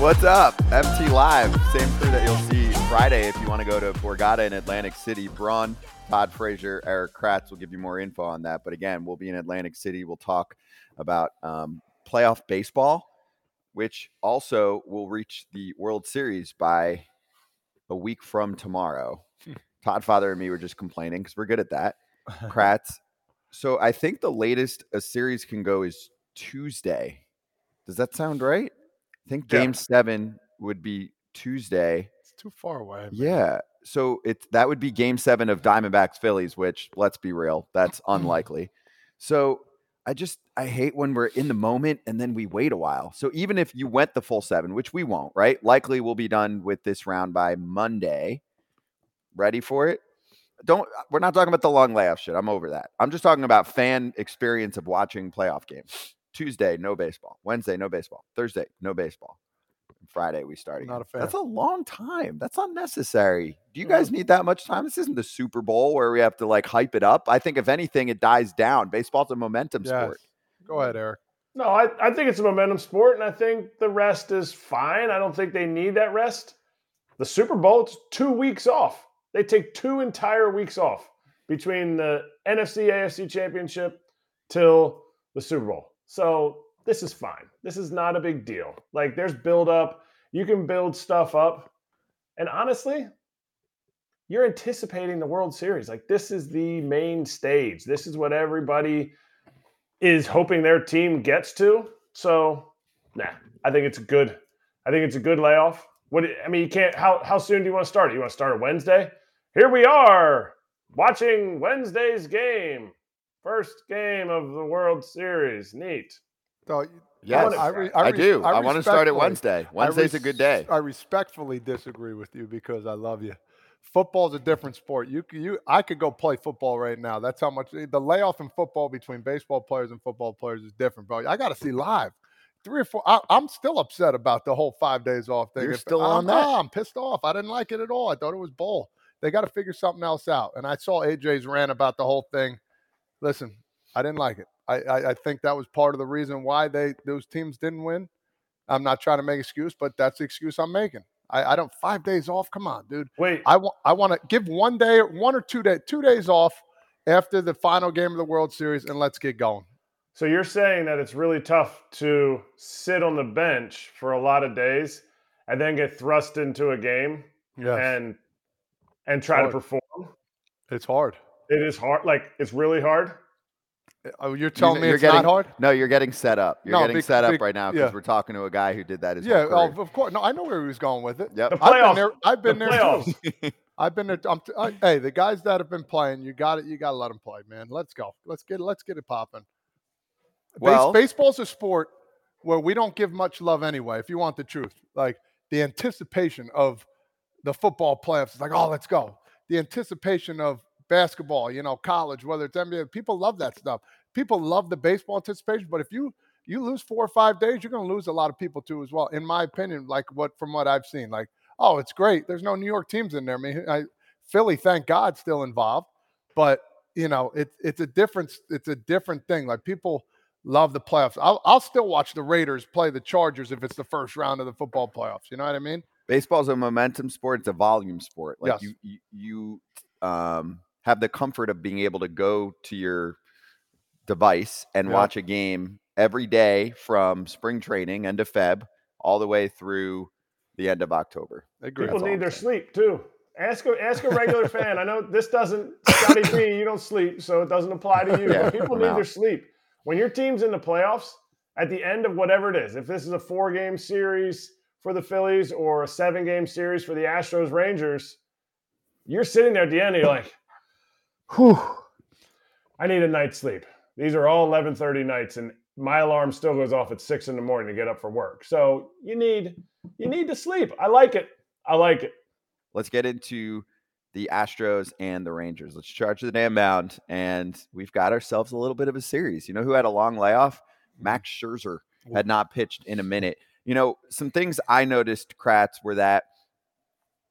What's up? FT Live, same crew that you'll see Friday if you want to go to Borgata in Atlantic City. Braun, Todd Frazier, Eric Kratz will give you more info on that. But again, we'll be in Atlantic City. We'll talk about um, playoff baseball, which also will reach the World Series by a week from tomorrow. Todd Father and me were just complaining because we're good at that. Kratz. So I think the latest a series can go is Tuesday. Does that sound right? I think Yeah. game seven would be Tuesday. It's too far away. man. Yeah. So it's that would be game seven of Diamondbacks Phillies, which let's be real, that's mm. unlikely. So I just I hate when we're in the moment and then we wait a while. So even if you went the full seven, which we won't, right? Likely we'll be done with this round by Monday. Ready for it? Don't uh, we're not talking about the long layoff shit. I'm over that. I'm just talking about fan experience of watching playoff games. Tuesday, no baseball. Wednesday, no baseball. Thursday, no baseball. Friday, we start again. Not a fan. That's a long time. That's unnecessary. Do you guys need that much time? This isn't the Super Bowl where we have to like hype it up. I think if anything, it dies down. Baseball's a momentum Yes. sport. Go ahead, Eric. No, I, I think it's a momentum sport, and I think the rest is fine. I don't think they need that rest. The Super Bowl, it's two weeks off. They take two entire weeks off between the NFC AFC championship till the Super Bowl. So this is fine. This is not a big deal. Like there's build up. You can build stuff up. And honestly, you're anticipating the World Series. Like this is the main stage. This is what everybody is hoping their team gets to. So, nah, I think it's a good. I think it's a good layoff. What I mean, you can't. How how soon do you want to start it? You want to start it Wednesday? Here we are watching Wednesday's game, first game of the World Series. Neat. So, Yes, I I, re- I do. I I, want to start it Wednesday. I Wednesday's a good day. I respectfully disagree with you because I love you. Football's a different sport. You c- you I could go play football right now. That's how much the layoff in football between baseball players and football players is different, bro. I got to see live. Three or four. I, I'm still upset about the whole five days off thing. You're If- still I'm, on that? ah, I'm pissed off. I didn't like it at all. I thought it was bull. They got to figure something else out. And I saw AJ's rant about the whole thing. Listen, I didn't like it. I, I, I think that was part of the reason why they those teams didn't win. I'm not trying to make excuse, but that's the excuse I'm making. I, I don't five days off. Come on, dude. Wait, I want I want to give one day, one or two day, two days off after the final game of the World Series, and let's get going. so you're saying that it's really tough to sit on the bench for a lot of days and then get thrust into a game Yeah, and and try to perform? it's hard. It is hard. Like it's really hard. Oh, you're telling me you're it's getting, not hard? No, you're getting set up. You're No, getting bec- set up bec- right now because yeah. we're talking to a guy who did that his Yeah, whole oh, career. of course. No, I know where he was going with it. Yep. The I've been playoffs. there. I've been the there playoffs. too. I've been there. I'm t- I, hey, the guys that have been playing, you got it. You got to let them play, man. Let's go. Let's get let's get it popping. Base, Well- baseball's a sport where we don't give much love anyway. If you want the truth, like the anticipation of the football playoffs, is like, oh, let's go. The anticipation of basketball, you know, college, whether it's NBA, people love that stuff. People love the baseball anticipation, but if you you lose four or five days, you're going to lose a lot of people too as well. In my opinion, like what from what I've seen, like, oh, it's great. There's no New York teams in there. I mean, I, Philly, thank God, still involved, but you know, it's it's a different it's a different thing. Like people love the playoffs. I'll I'll still watch the Raiders play the Chargers if it's the first round of the football playoffs. You know what I mean? Baseball's a momentum sport. It's a volume sport. Like Yes. you, you, you um, have the comfort of being able to go to your device and Yeah. watch a game every day from spring training end of Feb all the way through the end of October. I agree. People all need their saying. sleep too. Ask a ask a regular fan. I know this doesn't Scotty B, you don't sleep, so it doesn't apply to you. Yeah, but people I'm need out. their sleep. When your team's in the playoffs, at the end of whatever it is, if this is a four game series for the Phillies or a seven game series for the Astros Rangers, you're sitting there at the end and you're like, whew, I need a night's sleep. These are all 11:30 nights, and my alarm still goes off at six in the morning to get up for work. So you need you need to sleep. I like it. I like it. Let's get into the Astros and the Rangers. Let's charge the damn mound. And we've got ourselves a little bit of a series. You know who had a long layoff? Max Scherzer had not pitched in a minute. You know, some things I noticed, Kratz, were that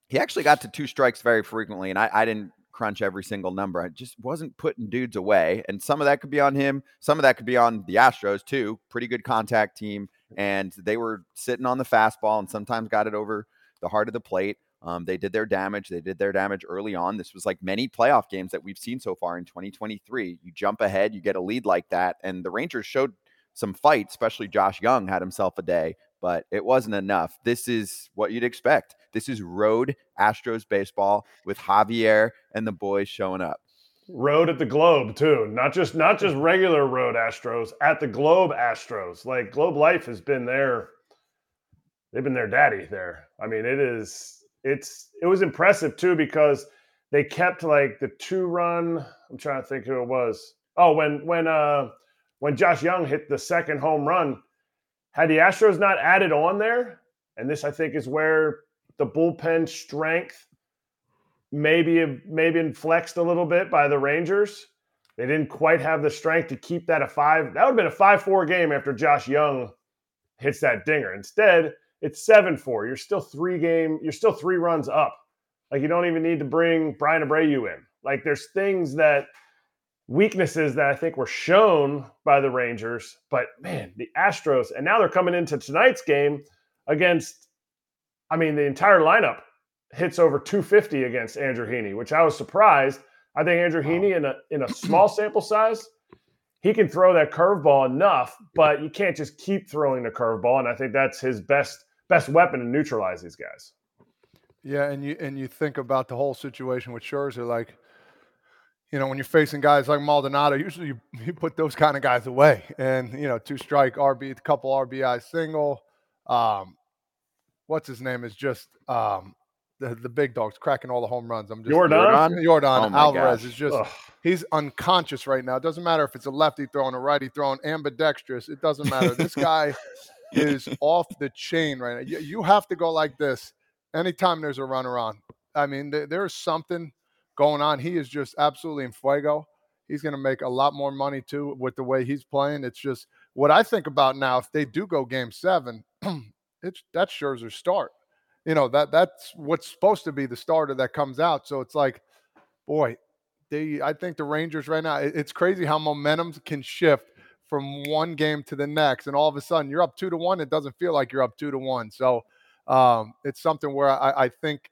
he actually got to two strikes very frequently. And I, I didn't crunch every single number. I just wasn't putting dudes away. And some of that could be on him. Some of that could be on the Astros, too. Pretty good contact team. and they were sitting on the fastball and sometimes got it over the heart of the plate. Um, they did their damage. They did their damage early on. This was like many playoff games that we've seen so far in 2023. You jump ahead, you get a lead like that, and the Rangers showed some fight, especially Josh Jung had himself a day, but it wasn't enough. This is what you'd expect. This is road Astros baseball with Javier and the boys showing up. Road at the Globe too, not just not just regular road Astros at the Globe Astros. Like Globe Life has been there. They've been their daddy there. I mean, it is it's it was impressive too because they kept like the two run. I'm trying to think who it was. Oh, when when uh when Josh Jung hit the second home run, had the Astros not added on there, and this I think is where the bullpen strength maybe maybe flexed a little bit by the Rangers. They didn't quite have the strength to keep that a five. That would have been a five-four game after Josh Jung hits that dinger. Instead, it's seven-four. You're still three game. You're still three runs up. Like you don't even need to bring Bryan Abreu in. Like there's things that weaknesses that I think were shown by the Rangers. But man, the Astros, and now they're coming into tonight's game against. I mean, the entire lineup hits over 250 against Andrew Heaney, which I was surprised. I think Andrew Heaney in a in a small sample size, he can throw that curveball enough, but you can't just keep throwing the curveball. And I think that's his best best weapon to neutralize these guys. Yeah, and you and you think about the whole situation with Scherzer, like, you know, when you're facing guys like Maldonado, usually you, you put those kind of guys away, and you know, two strike RB, a couple RBI single. Um, what's his name is just um, the, the big dogs cracking all the home runs. I'm just Yordan, Yordan oh Alvarez gosh. is just Ugh. he's unconscious right now. It doesn't matter if it's a lefty throwing, a righty throwing, ambidextrous. It doesn't matter. this guy is off the chain right now. You, you, have to go like this anytime there's a runner on. I mean, th- there's something going on. He is just absolutely in fuego. He's going to make a lot more money too with the way he's playing. It's just what I think about now. If they do go Game Seven, it's that's Scherzer's start you know that that's what's supposed to be the starter that comes out. So it's like, boy, they. I think the Rangers right now. It's crazy how momentum can shift from one game to the next, and all of a sudden you're up two to one. It doesn't feel like you're up two to one. So um, it's something where I, I, think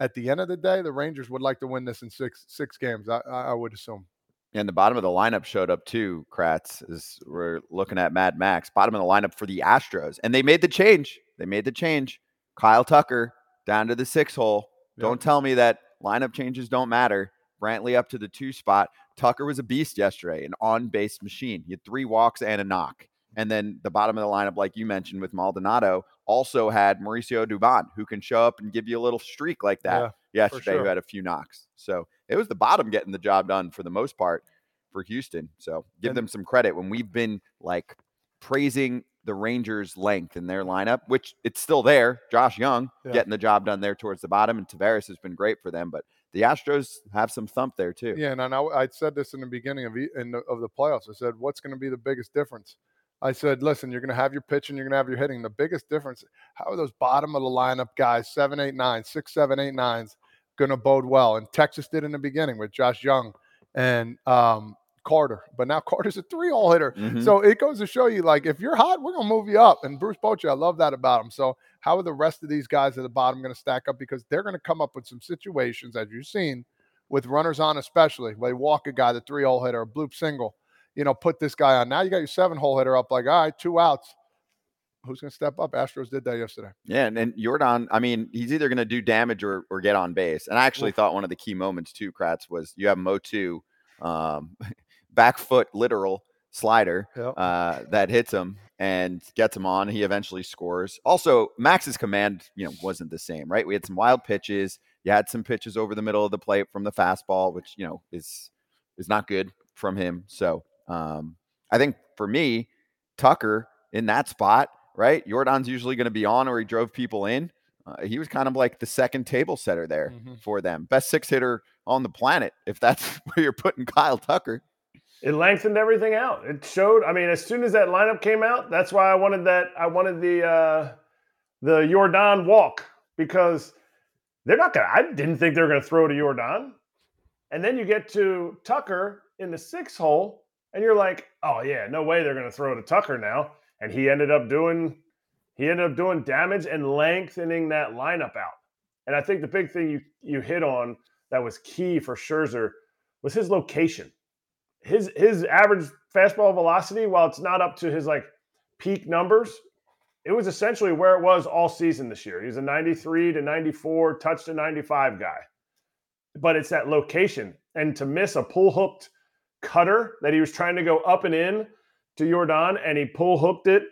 at the end of the day, the Rangers would like to win this in six six games. I, I would assume. And the bottom of the lineup showed up too, Kratz, as we're looking at Mad Max. Bottom of the lineup for the Astros. And they made the change. They made the change. Kyle Tucker down to the six hole. Yep. Don't tell me that lineup changes don't matter. Brantley up to the two spot. Tucker was a beast yesterday, an on base machine. He had three walks and a knock. And then the bottom of the lineup, like you mentioned with Maldonado, also had Mauricio Dubon, who can show up and give you a little streak like that yeah, yesterday, sure. who had a few knocks. So it was the bottom getting the job done for the most part for Houston. So give and, them some credit when we've been like praising the Rangers' length in their lineup, which it's still there. Josh Jung yeah. getting the job done there towards the bottom, and Taveras has been great for them. But the Astros have some thump there too. Yeah, and I, I said this in the beginning of the, of the playoffs. I said, "What's going to be the biggest difference?" I said, "Listen, you're going to have your pitching, you're going to have your hitting. The biggest difference, how are those bottom of the lineup guys, seven, eight, nine, six, seven, eight, nines, going to bode well?" And Texas did in the beginning with Josh Jung and um, Carter, but now Carter's a three hole hitter. Mm-hmm. So it goes to show you, like, if you're hot, we're gonna move you up. And Bruce Bochy, I love that about him. So how are the rest of these guys at the bottom going to stack up? Because they're going to come up with some situations, as you've seen, with runners on, especially. They walk a guy, the three hole hitter, a bloop single. You know, put this guy on. Now you got your seven hole hitter up. Like, all right, two outs who's going to step up? Astros did that yesterday. Yeah, and, and Yordan, I mean, he's either going to do damage or, or get on base. And I actually Oof. thought one of the key moments too, Kratz, was you have Mo2 um, back foot literal slider yep. uh, that hits him and gets him on. He eventually scores. Also, Max's command, you know, wasn't the same, right? We had some wild pitches. You had some pitches over the middle of the plate from the fastball, which you know is is not good from him. So um, I think for me, Tucker in that spot, right? Yordan's usually going to be on, or he drove people in. Uh, he was kind of like the second table setter there mm-hmm. for them. Best six hitter on the planet, if that's where you're putting Kyle Tucker it lengthened everything out. It showed. I mean, as soon as that lineup came out, that's why I wanted that. I wanted the uh, the Yordan walk because they're not gonna. I didn't think they were gonna throw to Yordan, and then you get to Tucker in the six hole, and you're like, oh yeah, no way they're gonna throw to Tucker now. and he ended up doing he ended up doing damage and lengthening that lineup out. And I think the big thing you you hit on that was key for Scherzer was his location. His his average fastball velocity, while it's not up to his like peak numbers, it was essentially where it was all season this year. He's a 93 to 94, touch to 95 guy. But it's that location. And to miss a pull hooked cutter that he was trying to go up and in to Yordan and he pull hooked it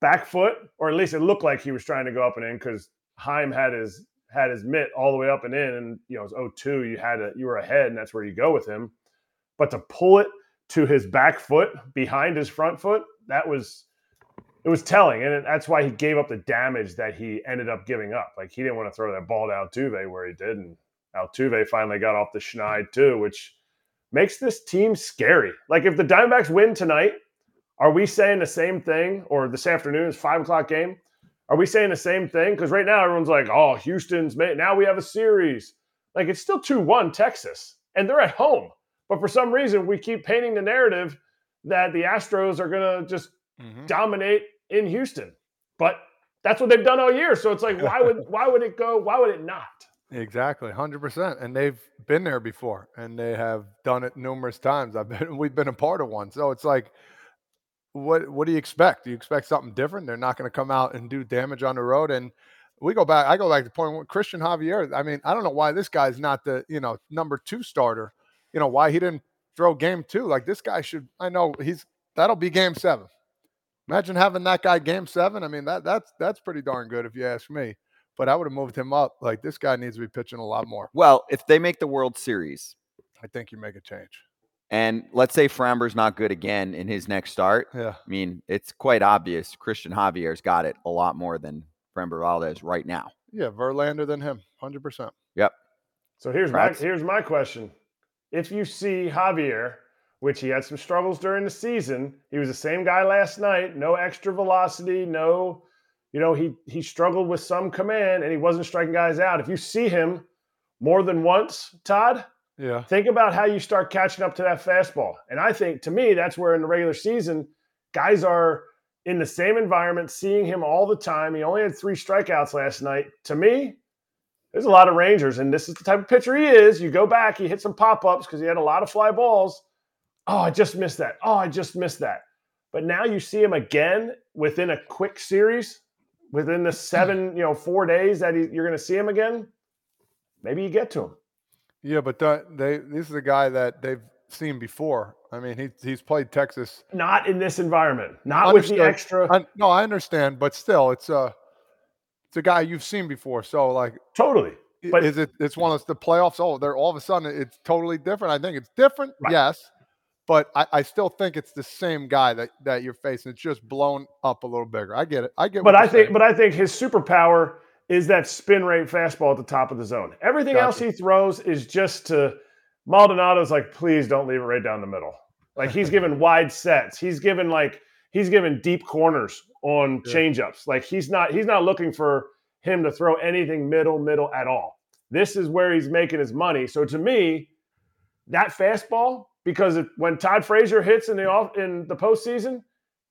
back foot, or at least it looked like he was trying to go up and in because Heim had his had his mitt all the way up and in, and you know it was 0-2, you had a you were ahead, and that's where you go with him. But to pull it to his back foot behind his front foot, that was it was telling, and that's why he gave up the damage that he ended up giving up. Like he didn't want to throw that ball to Altuve where he did, and Altuve finally got off the schneid too, which makes this team scary. Like if the Diamondbacks win tonight, are we saying the same thing? Or this afternoon is five o'clock game? Are we saying the same thing? Because right now everyone's like, "Oh, Houston's made. Now we have a series." Like it's still two one Texas, and they're at home. But for some reason, we keep painting the narrative that the Astros are going to just mm-hmm. dominate in Houston. But that's what they've done all year. So it's like, why would why would it go? Why would it not? Exactly, hundred percent. And they've been there before, and they have done it numerous times. I've been, we've been a part of one. So it's like, what what do you expect? Do you expect something different? They're not going to come out and do damage on the road. And we go back. I go back to the point with Cristian Javier. I mean, I don't know why this guy's not the you know number two starter. You know why he didn't throw game two? Like this guy should. I know he's that'll be game seven. Imagine having that guy game seven. I mean that that's that's pretty darn good if you ask me but I would have moved him up. Like this guy needs to be pitching a lot more. Well, if they make the World Series, I think you make a change. And let's say Framber's not good again in his next start. Yeah. I mean, it's quite obvious Cristian Javier's got it a lot more than Framber Valdez right now. Yeah, Verlander than him, hundred percent. Yep. So here's my here's my question: If you see Javier, which he had some struggles during the season, he was the same guy last night. No extra velocity, no you know, he he struggled with some command and he wasn't striking guys out. If you see him more than once, Todd, yeah, think about how you start catching up to that fastball. And I think to me, that's where in the regular season, guys are in the same environment, seeing him all the time. He only had three strikeouts last night. To me, there's a lot of Rangers, and this is the type of pitcher he is. You go back, he hit some pop ups because he had a lot of fly balls. Oh, I just missed that. Oh, I just missed that. But now you see him again within a quick series within the seven, you know, four days that he, you're going to see him again, maybe you get to him. Yeah, but they this is a guy that they've seen before. I mean, he, he's played Texas. Not in this environment. Not Understood. with the extra. I, no, I understand, but still, it's a it's a guy you've seen before. So, like, totally. But is it? It's one of the playoffs. Oh, they're all of a sudden it's totally different. I think it's different. Right. Yes, but I, I, still think it's the same guy that, that you're facing. It's just blown up a little bigger. I get it. I get. But I think, saying. but I think his superpower is that spin rate fastball at the top of the zone. Everything gotcha. else he throws is just to Maldonado's like, please don't leave it right down the middle. Like he's given wide sets. He's given like he's given deep corners on yeah. changeups. Like he's not he's not looking for him to throw anything middle middle at all. This is where he's making his money. So to me, that fastball because when Todd Frazier hits in the off in the postseason,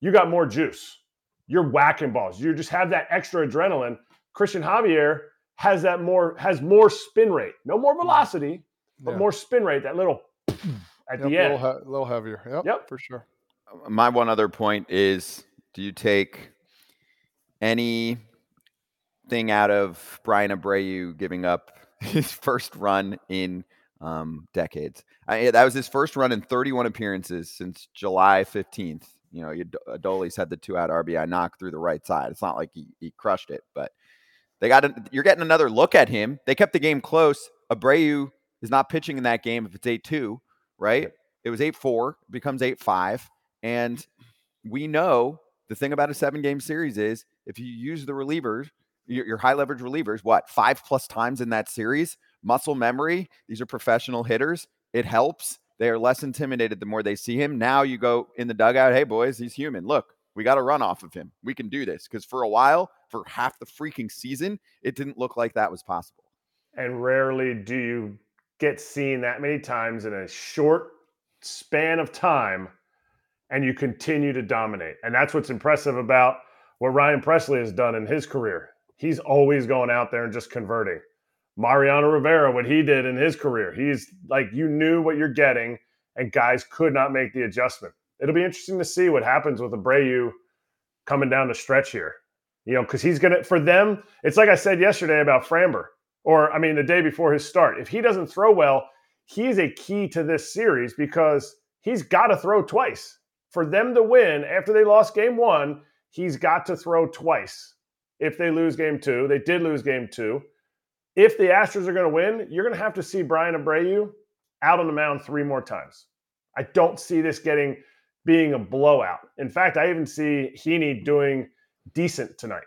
you got more juice. You're whacking balls. You just have that extra adrenaline. Cristian Javier has that more has more spin rate, no more mm. velocity, but yeah. more spin rate. That little at yep, the end, a little, he- little heavier. Yep, yep, for sure. My one other point is: Do you take anything out of Bryan Abreu giving up his first run in um, decades. I, that was his first run in 31 appearances since July 15th. You know, Adolis had the two out RBI knock through the right side. It's not like he, he crushed it, but they got a, you're getting another look at him. They kept the game close. Abreu is not pitching in that game if it's 8 2, right? It was 8 4, becomes 8 5. And we know the thing about a seven game series is if you use the relievers, your, your high leverage relievers, what, five plus times in that series, muscle memory. These are professional hitters. It helps. They are less intimidated the more they see him. Now you go in the dugout, hey, boys, he's human. Look, we got to run off of him. We can do this. Because for a while, for half the freaking season, it didn't look like that was possible. And rarely do you get seen that many times in a short span of time and you continue to dominate. And that's what's impressive about what Ryan Pressly has done in his career. He's always going out there and just converting. Mariano Rivera, what he did in his career, he's like, you knew what you're getting, and guys could not make the adjustment. It'll be interesting to see what happens with Abreu coming down the stretch here. You know, because he's going to, for them, it's like I said yesterday about Framber, or I mean, the day before his start. If he doesn't throw well, he's a key to this series because he's got to throw twice. For them to win after they lost game one, he's got to throw twice. If they lose game two, they did lose game two. If the Astros are going to win, you're going to have to see Bryan Abreu out on the mound three more times. I don't see this getting being a blowout. In fact, I even see Heaney doing decent tonight.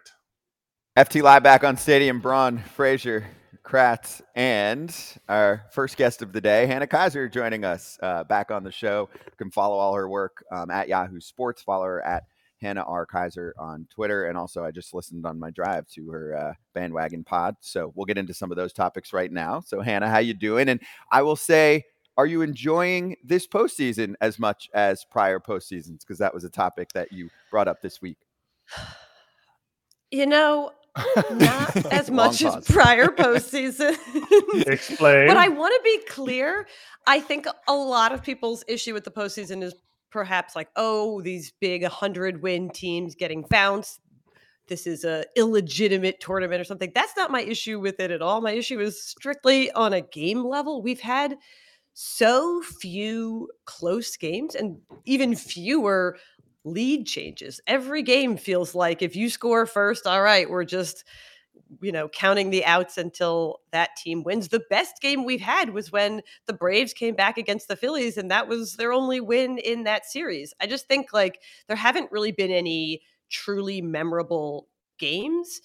FT Live back on Stadium, Braun, Frazier, Kratz, and our first guest of the day, Hannah Keyser, joining us uh, back on the show. You can follow all her work um, at Yahoo Sports. Follow her at Hannah R. Keyser on Twitter. And also, I just listened on my drive to her uh, bandwagon pod. So we'll get into some of those topics right now. So, Hannah, how you doing? And I will say, are you enjoying this postseason as much as prior postseasons? Because that was a topic that you brought up this week. You know, not as much as prior postseason. Explain. but I want to be clear. I think a lot of people's issue with the postseason is perhaps like, oh, these big 100 win teams getting bounced. This is a illegitimate tournament or something. That's not my issue with it at all. My issue is strictly on a game level. We've had so few close games and even fewer lead changes. Every game feels like if you score first, all right, we're just you know counting the outs until that team wins. The best game we've had was when the Braves came back against the Phillies and that was their only win in that series. I just think like there haven't really been any truly memorable games,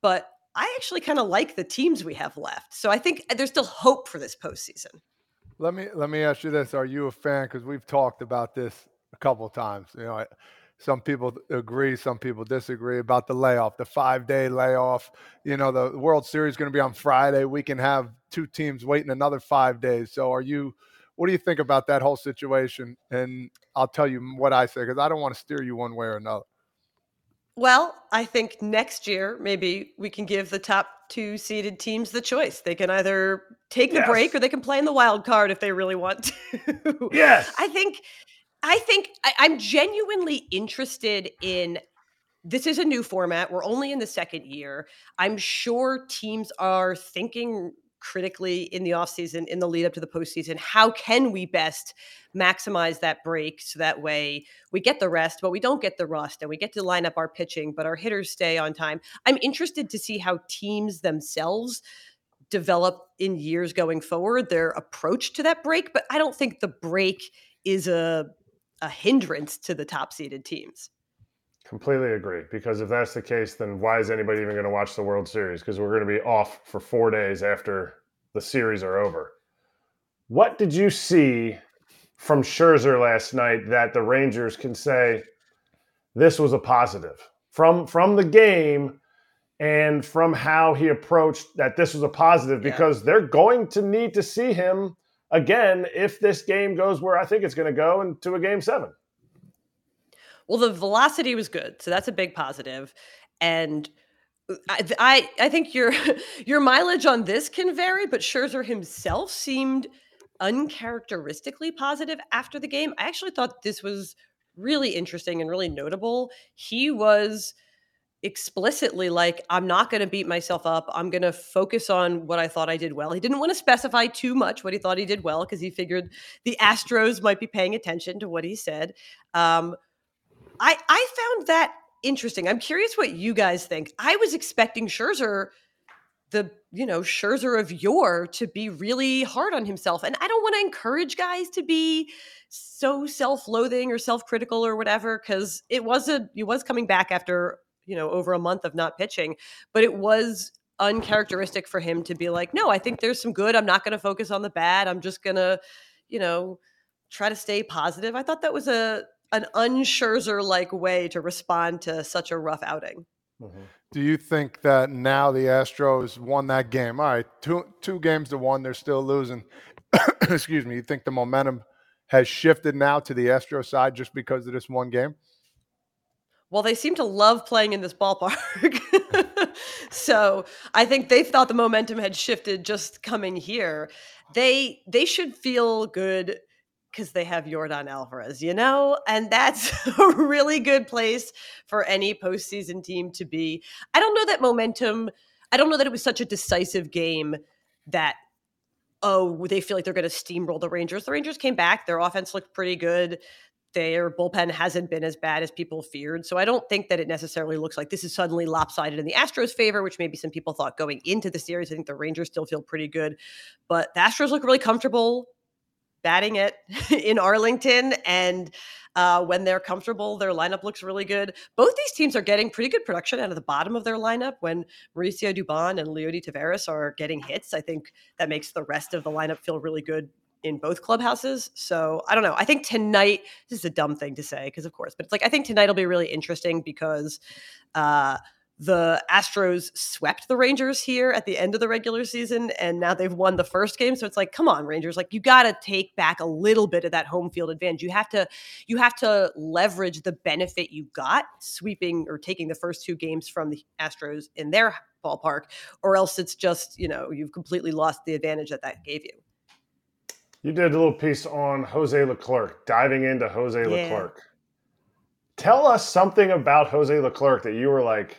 but I actually kind of like the teams we have left. So I think uh, there's still hope for this postseason. Let me let me ask you this: Are you a fan? Because we've talked about this a couple times. You know, some people agree, some people disagree about the layoff, the five day layoff. You know, the World Series is going to be on Friday. We can have two teams waiting another five days. So, are you? What do you think about that whole situation? And I'll tell you what I say because I don't want to steer you one way or another. Well, I think next year maybe we can give the top two seeded teams the choice. They can either take the yes. break or they can play in the wild card if they really want to. Yes. I think I think I, I'm genuinely interested in this is a new format. We're only in the second year. I'm sure teams are thinking critically in the offseason, in the lead up to the postseason. How can we best maximize that break so that way we get the rest, but we don't get the rust and we get to line up our pitching, but our hitters stay on time? I'm interested to see how teams themselves develop in years going forward their approach to that break, but I don't think the break is a a hindrance to the top seeded teams. Completely agree. Because if that's the case, then why is anybody even going to watch the World Series? Because we're going to be off for four days after the series are over. What did you see from Scherzer last night that the Rangers can say this was a positive from from the game and from how he approached that this was a positive because yeah. they're going to need to see him again if this game goes where I think it's going to go into a game seven. Well, the velocity was good, so that's a big positive, and. Uh, I, I, I think your your mileage on this can vary, but Scherzer himself seemed uncharacteristically positive after the game. I actually thought this was really interesting and really notable. He was explicitly like i'm not going to beat myself up. I'm going to focus on what i thought i did well. He didn't want to specify too much what he thought he did well because he figured the astros might be paying attention to what he said. Um, i i found that interesting. I'm curious what you guys think. I was expecting scherzer the you know scherzer of yore to be really hard on himself. And i don't want to encourage guys to be so self-loathing or self-critical or whatever because it was a it was coming back after you know over a month of not pitching but it was uncharacteristic for him to be like no i think there's some good. I'm not going to focus on the bad. I'm just going to you know try to stay positive. I thought that was a an unscherzer like way to respond to such a rough outing. Mm-hmm. do you think that now the astros won that game? All right two two games to one they're still losing. Excuse me you think the momentum has shifted now to the Astro side just because of this one game? Well, they seem to love playing in this ballpark. so I think they thought the momentum had shifted just coming here. They they should feel good because they have Yordan Alvarez, you know, and that's a really good place for any postseason team to be. I don't know that momentum. I don't know that it was such a decisive game that oh they feel like they're going to steamroll the Rangers. The Rangers came back. Their offense looked pretty good their bullpen hasn't been as bad as people feared. So I don't think that it necessarily looks like this is suddenly lopsided in the Astros' favor, which maybe some people thought going into the series. I think the Rangers still feel pretty good, but the Astros look really comfortable batting it in Arlington. And uh, when they're comfortable, their lineup looks really good. Both these teams are getting pretty good production out of the bottom of their lineup. When Mauricio Dubon and Leody Taveras are getting hits, I think that makes the rest of the lineup feel really good in both clubhouses. So I don't know. I think tonight, this is a dumb thing to say because, of course, but it's like I think tonight will be really interesting because uh, the Astros swept the Rangers here at the end of the regular season, and now they've won the first game. So it's like, come on, Rangers! Like you got to take back a little bit of that home field advantage. You have to, you have to leverage the benefit you got sweeping or taking the first two games from the Astros in their ballpark, or else it's just you know you've completely lost the advantage that that gave you. You did a little piece on Jose Leclerc, diving into Jose yeah. Leclerc. Tell us something about Jose Leclerc that you were like,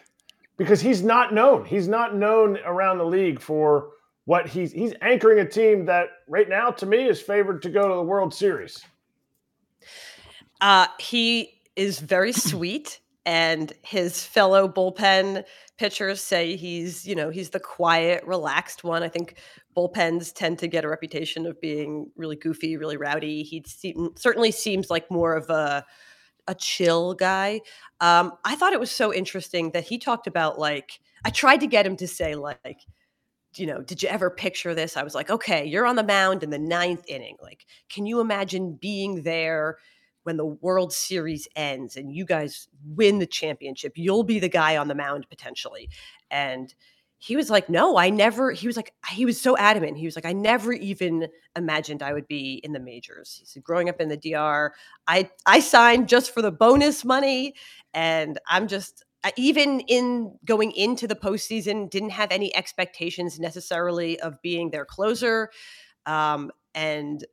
because he's not known. He's not known around the league for what he's he's anchoring a team that right now to me is favored to go to the World Series. Uh, he is very sweet, and his fellow bullpen pitchers say he's you know he's the quiet, relaxed one. I think bullpens tend to get a reputation of being really goofy, really rowdy. He certainly seems like more of a a chill guy. Um, I thought it was so interesting that he talked about like I tried to get him to say like you know, did you ever picture this? I was like, okay, you're on the mound in the ninth inning. Like, can you imagine being there when the World Series ends and you guys win the championship? You'll be the guy on the mound potentially. And he was like, no, I never, he was like, he was so adamant. He was like, I never even imagined I would be in the majors. He said, growing up in the DR, I, I signed just for the bonus money. And I'm just, even in going into the postseason, didn't have any expectations necessarily of being their closer. Um, and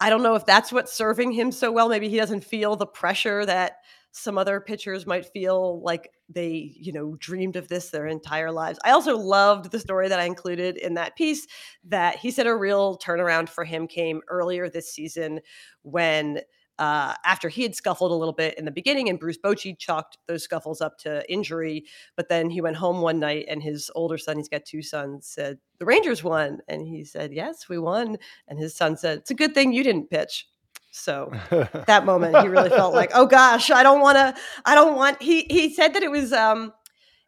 I don't know if that's what's serving him so well. Maybe he doesn't feel the pressure that some other pitchers might feel like they, you know, dreamed of this their entire lives. I also loved the story that I included in that piece that he said a real turnaround for him came earlier this season when uh, after he had scuffled a little bit in the beginning, and Bruce Bochy chalked those scuffles up to injury. But then he went home one night, and his older son, he's got two sons, said, The Rangers won. And he said, Yes, we won. And his son said, It's a good thing you didn't pitch. So that moment, he really felt like, oh gosh, I don't want to. I don't want. He he said that it was um,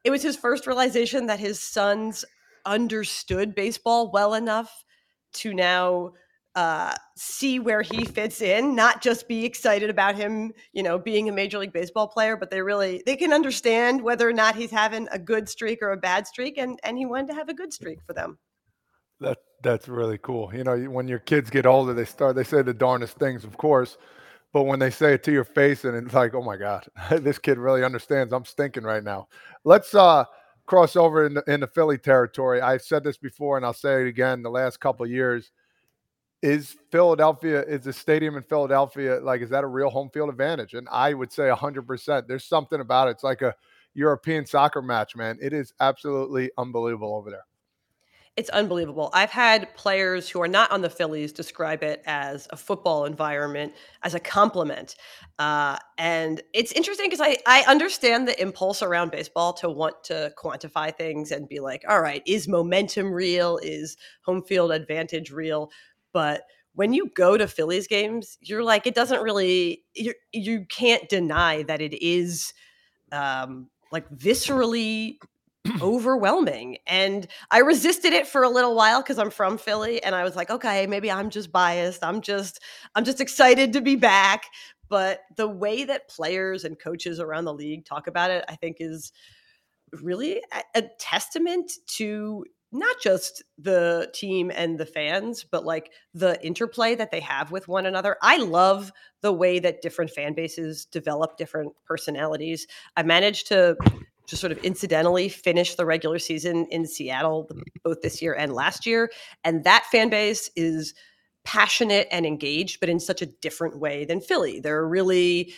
it was his first realization that his sons understood baseball well enough to now uh, see where he fits in, not just be excited about him, you know, being a major league baseball player, but they really they can understand whether or not he's having a good streak or a bad streak, and and he wanted to have a good streak for them. That that's really cool. You know, when your kids get older, they start they say the darndest things, of course, but when they say it to your face, and it's like, oh my god, this kid really understands. I'm stinking right now. Let's uh cross over in the, in the Philly territory. I've said this before, and I'll say it again. The last couple years, is Philadelphia is the stadium in Philadelphia like is that a real home field advantage? And I would say 100%. There's something about it. It's like a European soccer match, man. It is absolutely unbelievable over there. It's unbelievable. I've had players who are not on the Phillies describe it as a football environment, as a compliment. Uh, and it's interesting because I, I understand the impulse around baseball to want to quantify things and be like, all right, is momentum real? Is home field advantage real? But when you go to Phillies games, you're like, it doesn't really, you you can't deny that it is um, like viscerally overwhelming. And I resisted it for a little while because I'm from Philly and I was like, okay, maybe I'm just biased. I'm just I'm just excited to be back. But the way that players and coaches around the league talk about it, I think is really a, a testament to not just the team and the fans, but like the interplay that they have with one another. I love the way that different fan bases develop different personalities. I managed to just sort of incidentally finish the regular season in Seattle both this year and last year. And that fan base is passionate and engaged, but in such a different way than Philly. They're really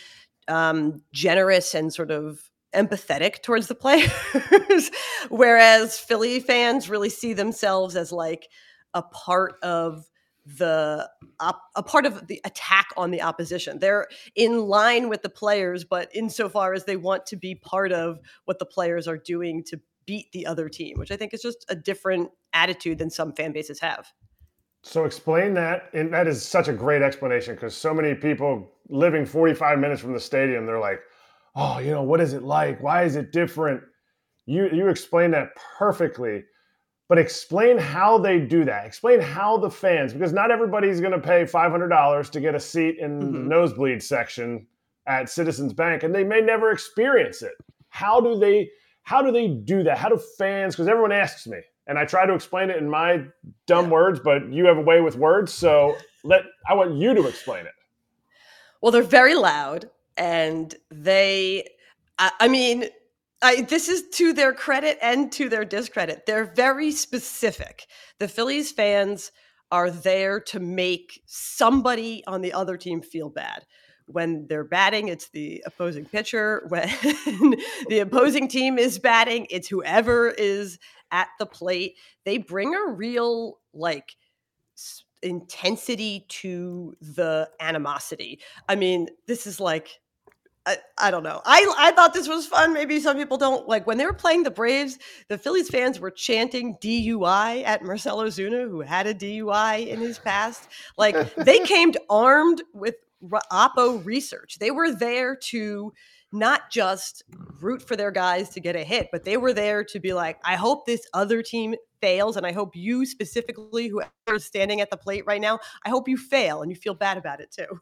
um, generous and sort of empathetic towards the players, whereas Philly fans really see themselves as like a part of the op- a part of the attack on the opposition. They're in line with the players, but insofar as they want to be part of what the players are doing to beat the other team, which I think is just a different attitude than some fan bases have. So explain that, and that is such a great explanation because so many people living 45 minutes from the stadium, they're like, "Oh, you know, what is it like? Why is it different?" You you explain that perfectly, but explain how they do that. Explain how the fans, because not everybody's going to pay $500 to get a seat in mm-hmm. the nosebleed section at Citizens Bank, and they may never experience it. How do they? How do they do that? How do fans? Because everyone asks me, and I try to explain it in my dumb yeah. words, but you have a way with words, so let I want you to explain it. Well, they're very loud, and they, I, I mean, I, this is to their credit and to their discredit. They're very specific. The Phillies fans are there to make somebody on the other team feel bad when they're batting, it's the opposing pitcher. When the opposing team is batting, it's whoever is at the plate. They bring a real like intensity to the animosity. I mean, this is like I, I don't know. I I thought this was fun. Maybe some people don't like when they were playing the Braves. The Phillies fans were chanting DUI at Marcell Ozuna, who had a DUI in his past. Like they came armed with Oppo research. They were there to not just root for their guys to get a hit, but they were there to be like, I hope this other team fails. And I hope you specifically, whoever is standing at the plate right now, I hope you fail and you feel bad about it too.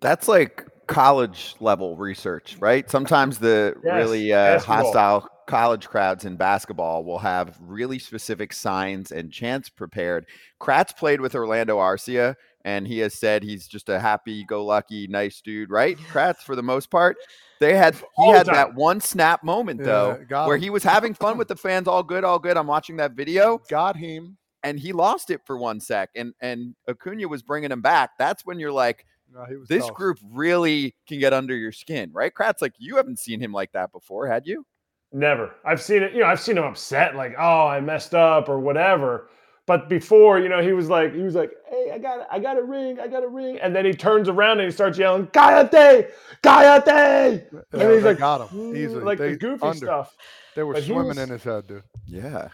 That's like college level research, right? Sometimes the yes, really uh, hostile college crowds in basketball will have really specific signs and chants prepared. Kratz played with Orlando Arcia and he has said he's just a happy-go-lucky, nice dude, right? Kratz, for the most part. They had he had that one snap moment though, yeah, where him. he was having fun with the fans, all good, all good. I'm watching that video. Got him, and he lost it for one sec, and and Acuna was bringing him back. That's when you're like, no, this tough. group really can get under your skin, right? Kratz, like you haven't seen him like that before, had you? Never. I've seen it. You know, I've seen him upset, like, oh, I messed up or whatever. But before, you know, he was like, he was like, hey, I got, I got a ring, I got a ring, and then he turns around and he starts yelling, Kayate, Kayate, yeah, and he's like, got him easily, like they, the goofy under. stuff. They were but swimming was, in his head, dude. Yeah,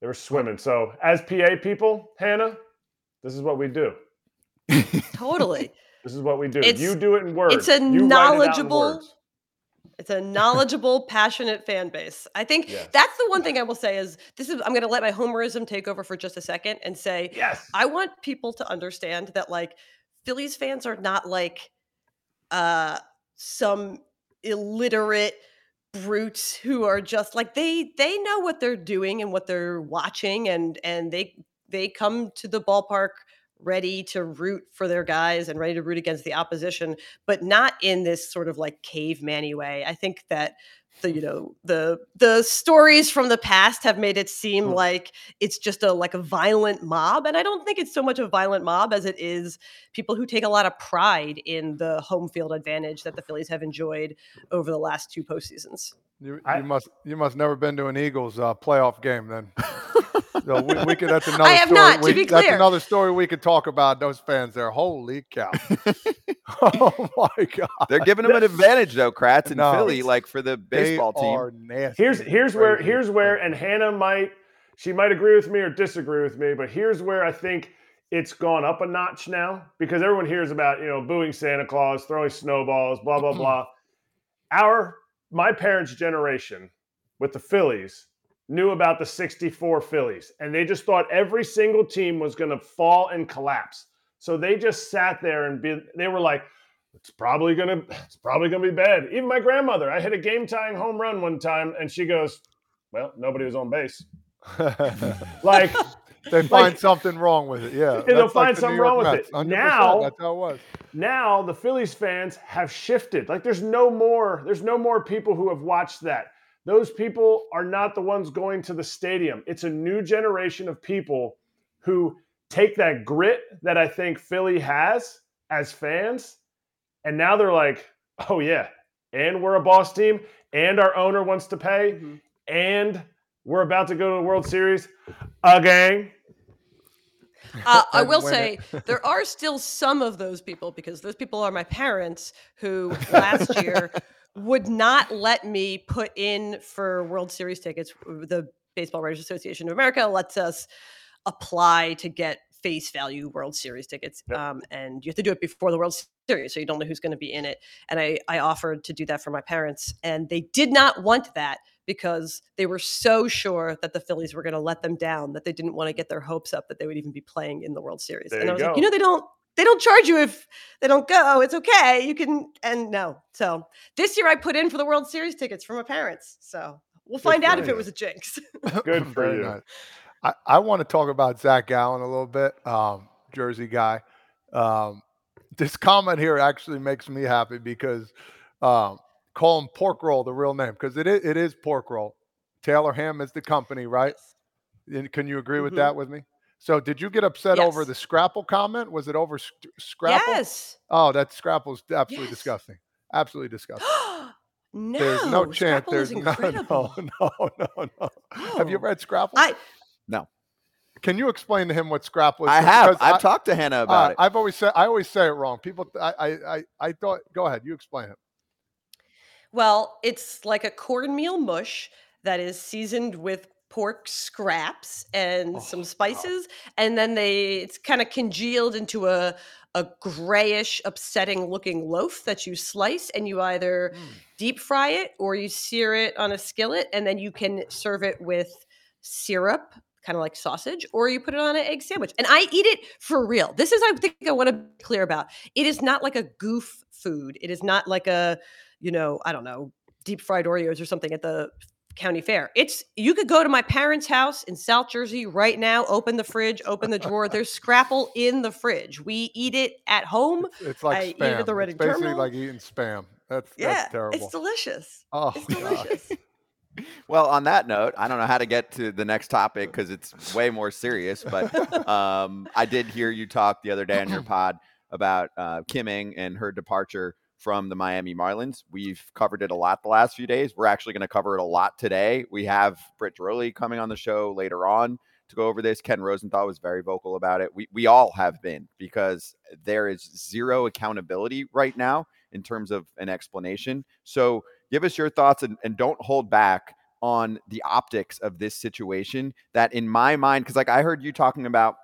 they were swimming. So, as PA people, Hannah, this is what we do. totally. This is what we do. It's, you do it in words. It's a you knowledgeable it's a knowledgeable, passionate fan base. I think yes. that's the one thing I will say is this is I'm going to let my homerism take over for just a second and say yes. I want people to understand that like Phillies fans are not like uh some illiterate brutes who are just like they they know what they're doing and what they're watching and and they they come to the ballpark ready to root for their guys and ready to root against the opposition, but not in this sort of like caveman way. I think that the you know the the stories from the past have made it seem mm. like it's just a like a violent mob and i don't think it's so much a violent mob as it is people who take a lot of pride in the home field advantage that the phillies have enjoyed over the last two postseasons you, you I, must you must never been to an eagles uh, playoff game then So we, we could. That's another. I have story. not. We, to be clear, that's another story we could talk about. Those fans there. Holy cow! oh my god! They're giving them an advantage though, Kratz and no, Philly, like for the baseball team. Nasty, Here's here's where here's where, and Hannah might she might agree with me or disagree with me, but here's where I think it's gone up a notch now because everyone hears about you know booing Santa Claus, throwing snowballs, blah blah mm-hmm. blah. Our my parents' generation with the Phillies knew about the 64 Phillies, and they just thought every single team was going to fall and collapse. So they just sat there and be, they were like, it's probably gonna it's probably gonna be bad. Even my grandmother, I hit a game tying home run one time, and she goes, Well, nobody was on base. like they find like, something wrong with it. Yeah, they'll find like something wrong with it. Now that's how it was. Now the Phillies fans have shifted. Like there's no more. There's no more people who have watched that. Those people are not the ones going to the stadium. It's a new generation of people who take that grit that I think Philly has as fans, and now they're like, oh yeah, and we're a boss team, and our owner wants to pay, mm-hmm. and we're about to go to the World Series again. Uh, I will say there are still some of those people because those people are my parents who last year would not let me put in for World Series tickets. The Baseball Writers Association of America lets us apply to get face value World Series tickets, yep. um, and you have to do it before the World Series, so you don't know who's going to be in it. And I, I offered to do that for my parents, and they did not want that because they were so sure that the Phillies were going to let them down that they didn't want to get their hopes up that they would even be playing in the World Series. There and I was go. like, you know, they don't they don't charge you if they don't go. It's okay. You can and no. So this year I put in for the World Series tickets for my parents. So we'll find out you. if it was a jinx. Good for you. Nice. I, I want to talk about Zach Gallen a little bit, um, Jersey guy. Um, this comment here actually makes me happy because um, call him pork roll, the real name, because it is, it is pork roll. Taylor Ham is the company, right? Yes. Can you agree with mm-hmm. that with me? So, did you get upset yes. over the Scrapple comment? Was it over Scrapple? Yes. Oh, that Scrapple's absolutely yes. disgusting. Absolutely disgusting. no, there's no chance. Scrapple there's no, no, no, no, no. Oh. Have you read Scrapple? I no. Can you explain to him what Scrapple is? I have. I've I, talked to Hannah about uh, it. I've always said I always say it wrong. People, I, I, I thought. Go ahead. You explain it. Well, it's like a cornmeal mush that is seasoned with pork scraps and oh, some spices God. and then they it's kind of congealed into a a grayish upsetting looking loaf that you slice and you either mm. deep fry it or you sear it on a skillet and then you can serve it with syrup kind of like sausage or you put it on an egg sandwich and i eat it for real this is i think i want to be clear about it is not like a goof food it is not like a you know, I don't know, deep fried Oreos or something at the county fair. It's you could go to my parents' house in South Jersey right now, open the fridge, open the drawer. There's scrapple in the fridge. We eat it at home. It's, it's like I spam. Eat it at the Reading it's basically Terminal. like eating spam. That's yeah, that's terrible. It's delicious. Oh, it's delicious. Well, on that note, I don't know how to get to the next topic because it's way more serious. But um, I did hear you talk the other day on your pod about uh, Kim Ng and her departure from the Miami Marlins. We've covered it a lot the last few days. We're actually going to cover it a lot today. We have Britt Ghiroli coming on the show later on to go over this. Ken Rosenthal was very vocal about it. We we all have been because there is zero accountability right now in terms of an explanation. So give us your thoughts and, and don't hold back on the optics of this situation that in my mind, because like I heard you talking about,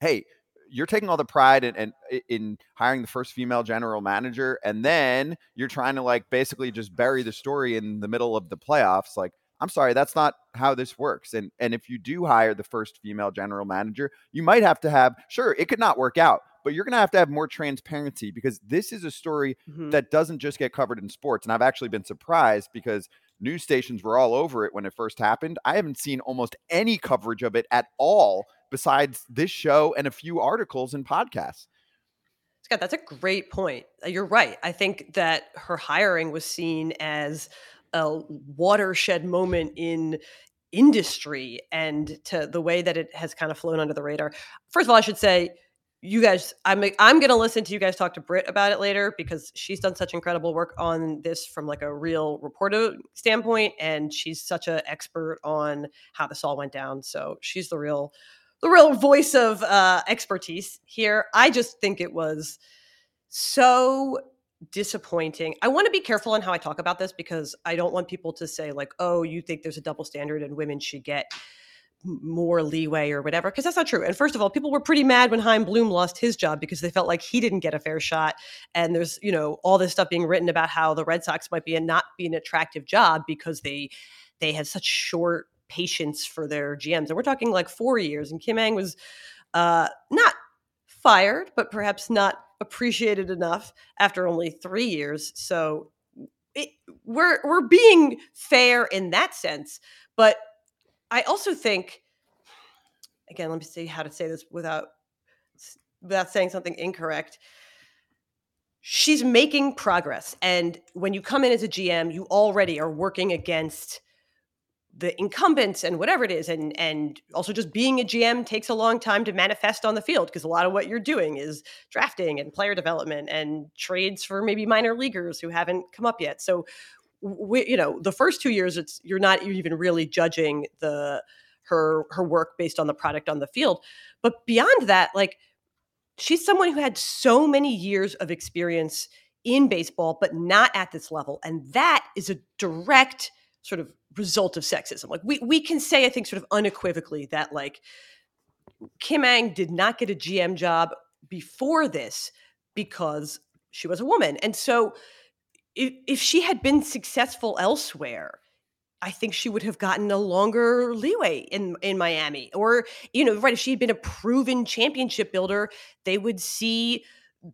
hey, you're taking all the pride in, in, in hiring the first female general manager, and then you're trying to like basically just bury the story in the middle of the playoffs. Like, I'm sorry, that's not how this works. And and if you do hire the first female general manager, you might have to have sure it could not work out, but you're going to have to have more transparency because this is a story mm-hmm. that doesn't just get covered in sports. And I've actually been surprised because news stations were all over it when it first happened. I haven't seen almost any coverage of it at all besides this show and a few articles and podcasts. Scott, that's a great point. Uh, you're right. I think that her hiring was seen as a watershed moment in industry and to the way that it has kind of flown under the radar. First of all, I should say you guys i'm i'm to listen to you guys talk to Britt about it later because she's done such incredible work on this from like a real reporter standpoint and she's such an expert on how this all went down so she's the real the real voice of uh, expertise here. I just think it was so disappointing. I want to be careful on how I talk about this because I don't want people to say like, "Oh, you think there's a double standard and women should get more leeway or whatever," because that's not true. And first of all, people were pretty mad when Chaim Bloom lost his job because they felt like he didn't get a fair shot. And there's, you know, all this stuff being written about how the Red Sox might be a not be an attractive job because they they had such short patience for their GMs. And we're talking like four years. And Kim Ng was uh, not fired, but perhaps not appreciated enough after only three years. So it, we're we're being fair in that sense, but I also think, again, let me see how to say this without without saying something incorrect. She's making progress, and when you come in as a GM, you already are working against the incumbents and whatever it is and and also just being a GM takes a long time to manifest on the field because a lot of what you're doing is drafting and player development and trades for maybe minor leaguers who haven't come up yet. So we, you know, the first 2 years it's you're not even really judging the her her work based on the product on the field. But beyond that, like she's someone who had so many years of experience in baseball but not at this level and that is a direct sort of result of sexism. Like we we can say, I think, sort of unequivocally that like Kim Ng did not get a GM job before this because she was a woman. And so if, if she had been successful elsewhere, I think she would have gotten a longer leeway in in Miami. Or, you know, right, if she had been a proven championship builder, they would see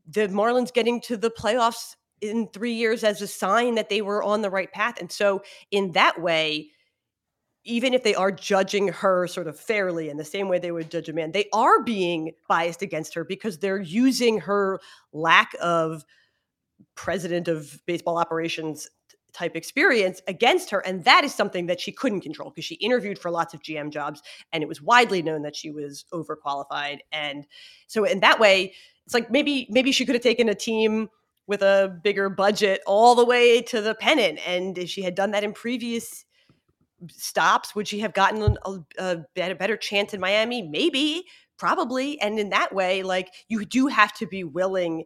the Marlins getting to the playoffs in three years as a sign that they were on the right path. And so, in that way, even if they are judging her sort of fairly in the same way they would judge a man, they are being biased against her because they're using her lack of president of baseball operations type experience against her. And that is something that she couldn't control because she interviewed for lots of GM jobs and it was widely known that she was overqualified. And so, in that way, it's like maybe maybe she could have taken a team with a bigger budget all the way to the pennant. And if she had done that in previous stops, would she have gotten a, a, a better chance in Miami? Maybe, probably. And in that way, like you do have to be willing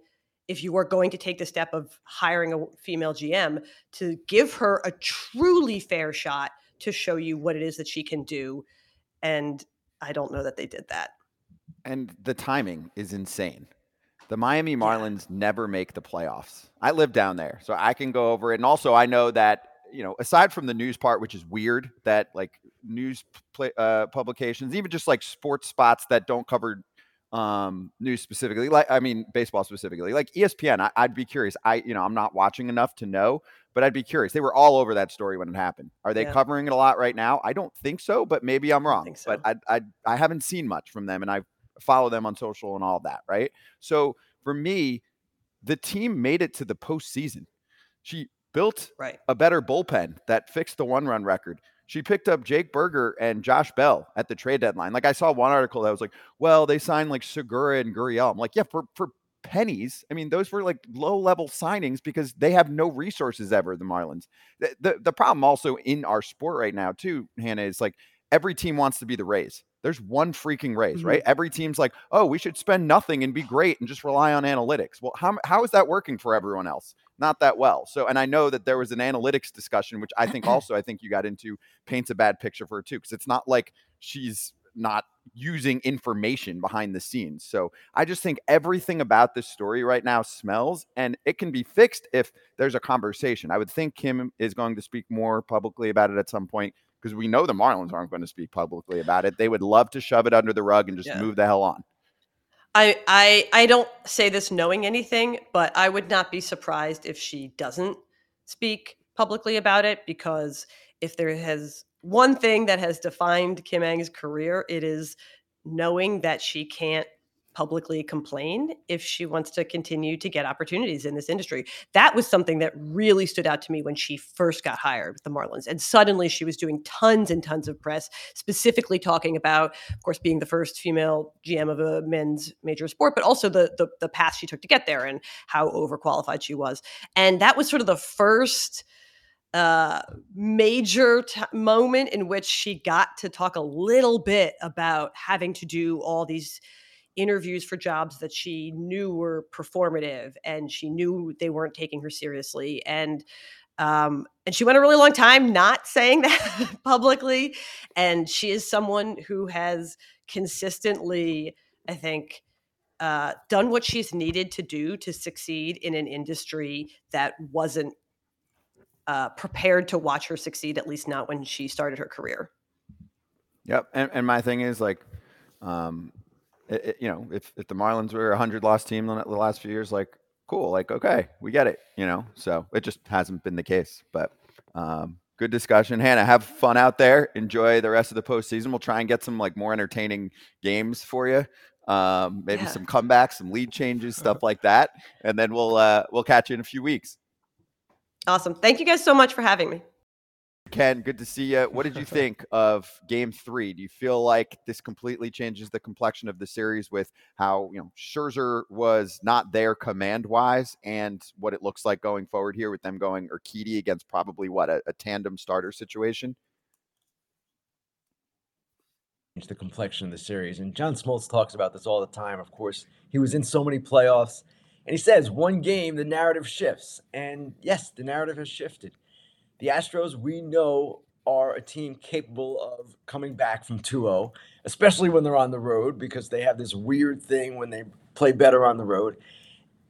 if you are going to take the step of hiring a female GM to give her a truly fair shot to show you what it is that she can do. And I don't know that they did that. And the timing is insane. The Miami Marlins yeah. never make the playoffs. I live down there, so I can go over it. And also, I know that you know, aside from the news part, which is weird, that like news uh, publications, even just like sports spots that don't cover um news specifically like i mean baseball specifically like espn I, would be curious i you know i'm not watching enough to know but i'd be curious they were all over that story when it happened are they yeah. covering it a lot right now i don't think so but maybe i'm wrong so. but I, I i haven't seen much from them and i follow them on social and all that, right? So for me, the team made it to the postseason. She built right. a better bullpen that fixed the one run record. She picked up Jake Burger and Josh Bell at the trade deadline. Like I saw one article that was like, well, they signed like Segura and Gurriel. I'm like, yeah, for for pennies. I mean, those were like low level signings because they have no resources ever, the Marlins. The, the, the problem also in our sport right now, too, Hannah, is like every team wants to be the Rays. There's one freaking Rays, mm-hmm. right? Every team's like, oh, we should spend nothing and be great and just rely on analytics. Well, how, how is that working for everyone else? Not that well. So, and I know that there was an analytics discussion, which I think also, I think you got into paints a bad picture for her too, because it's not like she's not using information behind the scenes. So I just think everything about this story right now smells and it can be fixed if there's a conversation. I would think Kim is going to speak more publicly about it at some point because we know the Marlins aren't going to speak publicly about it. They would love to shove it under the rug and just yeah. move the hell on. I, I I don't say this knowing anything, but I would not be surprised if she doesn't speak publicly about it because if there has one thing that has defined Kim Ng's career, it is knowing that she can't publicly complain if she wants to continue to get opportunities in this industry. That was something that really stood out to me when she first got hired with the Marlins. And suddenly she was doing tons and tons of press, specifically talking about, of course, being the first female GM of a men's major sport, but also the the, the path she took to get there and how overqualified she was. And that was sort of the first uh major t- moment in which she got to talk a little bit about having to do all these interviews for jobs that she knew were performative and she knew they weren't taking her seriously and um, and she went a really long time not saying that publicly and she is someone who has consistently i think uh, done what she's needed to do to succeed in an industry that wasn't uh, prepared to watch her succeed at least not when she started her career. Yep and, and my thing is like um, it, it, you know, if, if the Marlins were a hundred loss team the last few years, like cool, like okay, we get it, you know. So it just hasn't been the case. But um, good discussion. Hannah, have fun out there. Enjoy the rest of the postseason. We'll try and get some like more entertaining games for you. Um, maybe Yeah. some comebacks, some lead changes, stuff like that, and then we'll uh, we'll catch you in a few weeks. Awesome. Thank you guys so much for having me. Ken, good to see you. What did you think of Game Three? Do you feel like this completely changes the complexion of the series with how you know Scherzer was not there command wise, and what it looks like going forward here with them going Urquidy against probably what a, a tandem starter situation? It's the complexion of the series. And John Smoltz talks about this all the time. Of course, he was in so many playoffs. And he says, one game, the narrative shifts. And yes, the narrative has shifted. The Astros, we know, are a team capable of coming back from 2 0, especially when they're on the road because they have this weird thing when they play better on the road.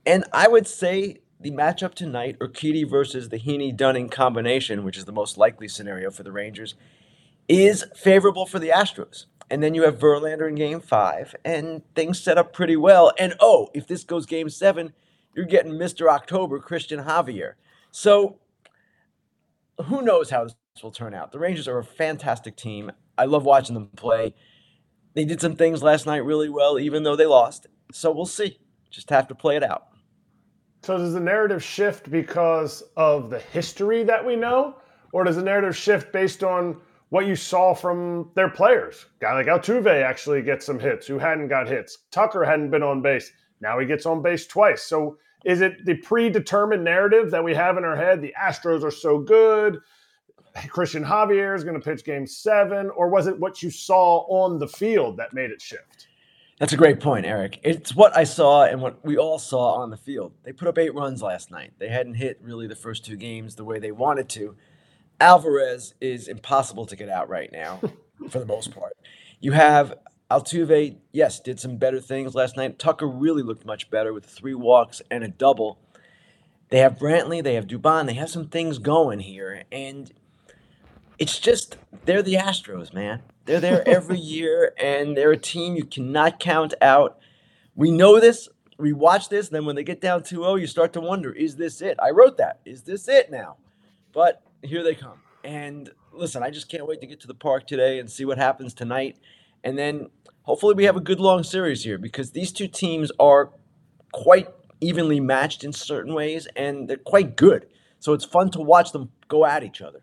And I would say the matchup tonight, Urquidy versus the Heaney Dunning combination, which is the most likely scenario for the Rangers, is favorable for the Astros. And then you have Verlander in game five, and things set up pretty well. And oh, if this goes game seven, you're getting Mr. October, Cristian Javier. So who knows how this will turn out? The Rangers are a fantastic team. I love watching them play. They did some things last night really well, even though they lost. So we'll see. Just have to play it out. So does the narrative shift because of the history that we know, or does the narrative shift based on what you saw from their players? Guy like Altuve actually gets some hits who hadn't got hits. Tucker hadn't been on base. Now he gets on base twice. So is it the predetermined narrative that we have in our head? The Astros are so good. Cristian Javier is going to pitch game seven, or was it what you saw on the field that made it shift? That's a great point, Eric. It's what I saw and what we all saw on the field. They put up eight runs last night. They hadn't hit really the first two games the way they wanted to. Alvarez is impossible to get out right now, for the most part. You have Altuve, yes, did some better things last night. Tucker really looked much better with three walks and a double. They have Brantley, they have Dubon, they have some things going here, and it's just they're the Astros, man. They're there every year, and they're a team you cannot count out. We know this. We watch this. And then when they get down 2-0, you start to wonder, is this it? I wrote that. Is this it now? But here they come. And listen, I just can't wait to get to the park today and see what happens tonight. And then hopefully we have a good long series here because these two teams are quite evenly matched in certain ways and they're quite good. So it's fun to watch them go at each other.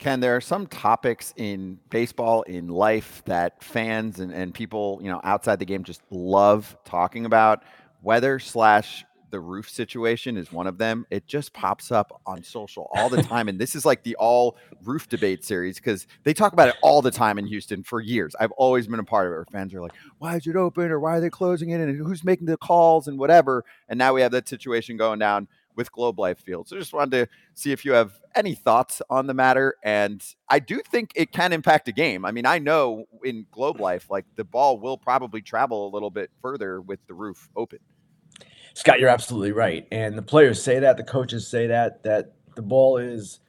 Ken, there are some topics in baseball, in life, that fans and, and people, you know, outside the game just love talking about. Weather slash the roof situation is one of them. It just mm. pops up on social all the time. and this is like the all roof debate series because they talk about it all the time in Houston for years. I've always been a part of it where fans are like, why is it open or why are they closing it and who's making the calls and whatever. And now we have that situation going down with Globe Life Field. So just wanted to see if you have any thoughts on the matter. And I do think it can impact a game. I mean, I know in Globe Life, like the ball will probably travel a little bit further with the roof open. Scott, you're absolutely right. And the players say that, the coaches say that, that the ball is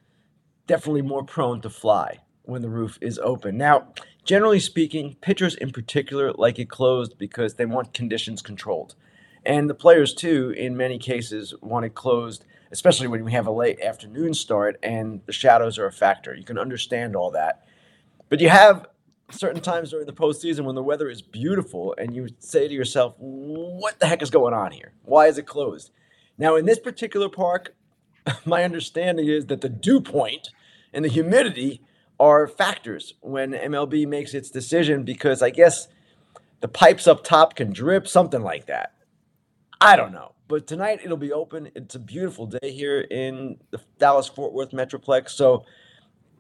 definitely more prone to fly when the roof is open. Now, generally speaking, pitchers in particular like it closed because they want conditions controlled. And the players, too, in many cases, want it closed, especially when we have a late afternoon start and the shadows are a factor. You can understand all that. But you have certain times during the postseason when the weather is beautiful and you say to yourself, what the heck is going on here? Why is it closed? Now, in this particular park, my understanding is that the dew point and the humidity are factors when MLB makes its decision because I guess the pipes up top can drip, something like that. I don't know. But tonight it'll be open. It's a beautiful day here in the Dallas Fort Worth Metroplex. So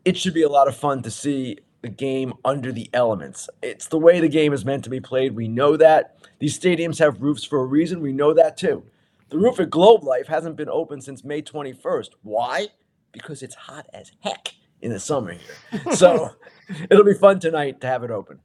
it should be a lot of fun to see the game under the elements. It's the way the game is meant to be played. We know that. These stadiums have roofs for a reason. We know that too. The roof at Globe Life hasn't been open since May 21st. Why? Because it's hot as heck in the summer here. So it'll be fun tonight to have it open.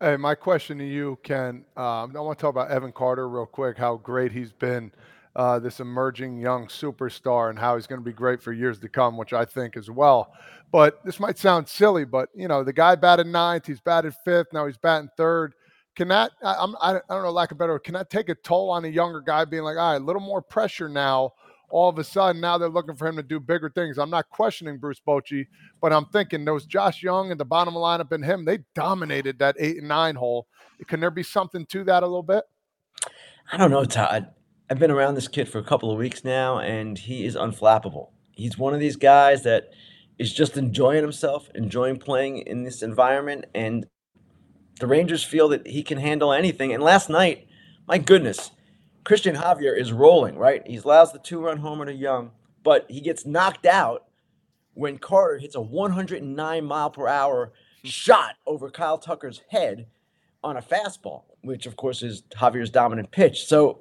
Hey, my question to you, Ken. Um, I want to talk about Evan Carter real quick. How great he's been, uh, this emerging young superstar, and how he's going to be great for years to come, which I think as well. But this might sound silly, but you know, the guy batted ninth, he's batted fifth, now he's batting third. Can that? I, I'm, I don't know, lack of better. Can that take a toll on a younger guy, being like, all right, a little more pressure now all of a sudden now they're looking for him to do bigger things. I'm not questioning Bruce Bochy, but I'm thinking those Josh Jung and the bottom lineup and him, they dominated that eight and nine hole. Can there be something to that a little bit? I don't know, Todd. I've been around this kid for a couple of weeks now, and he is unflappable. He's one of these guys that is just enjoying himself, enjoying playing in this environment, and the Rangers feel that he can handle anything. And last night, my goodness, Cristian Javier is rolling, right? He allows the two run homer to Jung, but he gets knocked out when Carter hits a 109 mile per hour shot over Kyle Tucker's head on a fastball, which of course is Javier's dominant pitch. So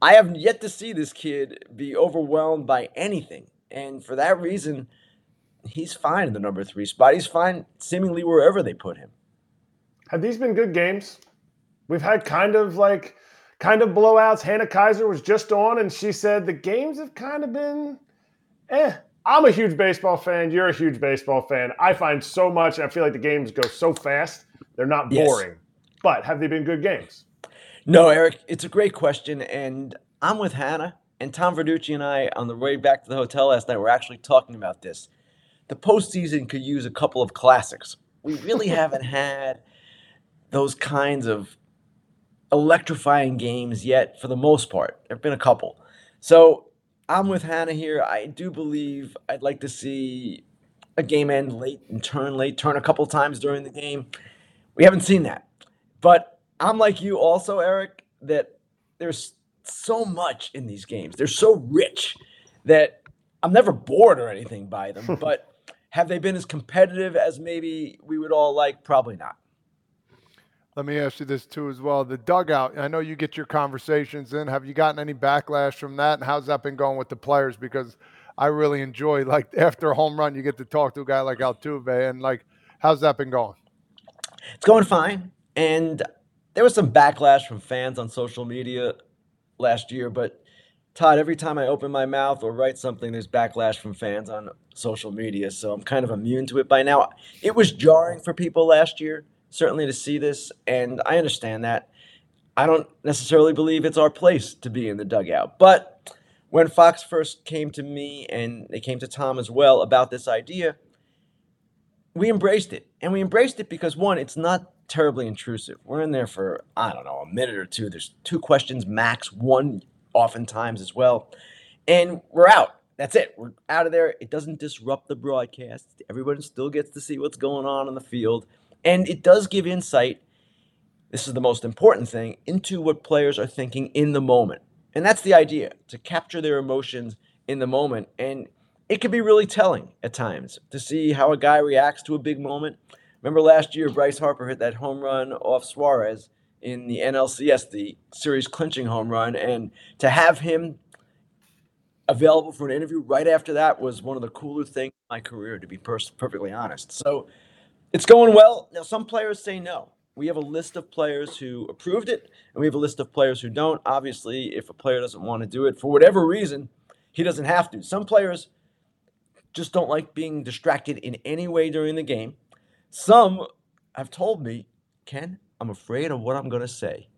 I have yet to see this kid be overwhelmed by anything. And for that reason, he's fine in the number three spot. He's fine seemingly wherever they put him. Have these been good games? We've had kind of like kind of blowouts. Hannah Keyser was just on and she said the games have kind of been eh. I'm a huge baseball fan. You're a huge baseball fan. I find so much. I feel like the games go so fast. They're not boring. Yes. But have they been good games? No, Eric, it's a great question. And I'm with Hannah and Tom Verducci and I on the way back to the hotel last night. We're actually talking about this. The postseason could use a couple of classics. We really haven't had those kinds of electrifying games yet, for the most part. There have been a couple. So I'm with Hannah here. I do believe I'd like to see a game end late and turn late, turn a couple times during the game. We haven't seen that. But I'm like you also, Eric, that there's so much in these games. They're so rich that I'm never bored or anything by them. but have they been as competitive as maybe we would all like? Probably not. Let me ask you this too as well. The dugout, I know you get your conversations in. Have you gotten any backlash from that? And how's that been going with the players? Because I really enjoy like after a home run, you get to talk to a guy like Altuve and like how's that been going? It's going fine. And there was some backlash from fans on social media last year, but Todd, every time I open my mouth or write something, there's backlash from fans on social media. So I'm kind of immune to it by now. It was jarring for people last year certainly to see this, and I understand that. I don't necessarily believe it's our place to be in the dugout. But when Fox first came to me and they came to Tom as well about this idea, we embraced it. And we embraced it because, one, it's not terribly intrusive. We're in there for, I don't know, a minute or two. There's two questions max, one oftentimes as well. And we're out. That's it. We're out of there. It doesn't disrupt the broadcast. Everybody still gets to see what's going on in the field. And it does give insight, this is the most important thing, into what players are thinking in the moment. And that's the idea to capture their emotions in the moment. And it can be really telling at times to see how a guy reacts to a big moment. Remember last year, Bryce Harper hit that home run off Suarez in the NLCS, the series clinching home run. And to have him available for an interview right after that was one of the cooler things in my career, to be perfectly honest. So it's going well. Now, some players say no. We have a list of players who approved it, and we have a list of players who don't. Obviously, if a player doesn't want to do it for whatever reason, he doesn't have to. Some players just don't like being distracted in any way during the game. Some have told me, Ken, I'm afraid of what I'm going to say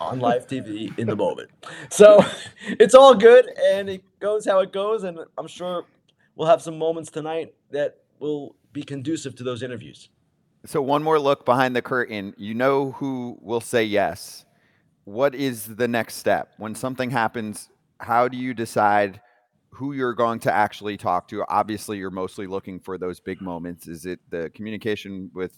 on live TV in the moment. So it's all good and it goes how it goes. And I'm sure we'll have some moments tonight that will be conducive to those interviews. So, one more look behind the curtain. You know who will say yes. What is the next step? When something happens, how do you decide who you're going to actually talk to? Obviously, you're mostly looking for those big moments. Is it the communication with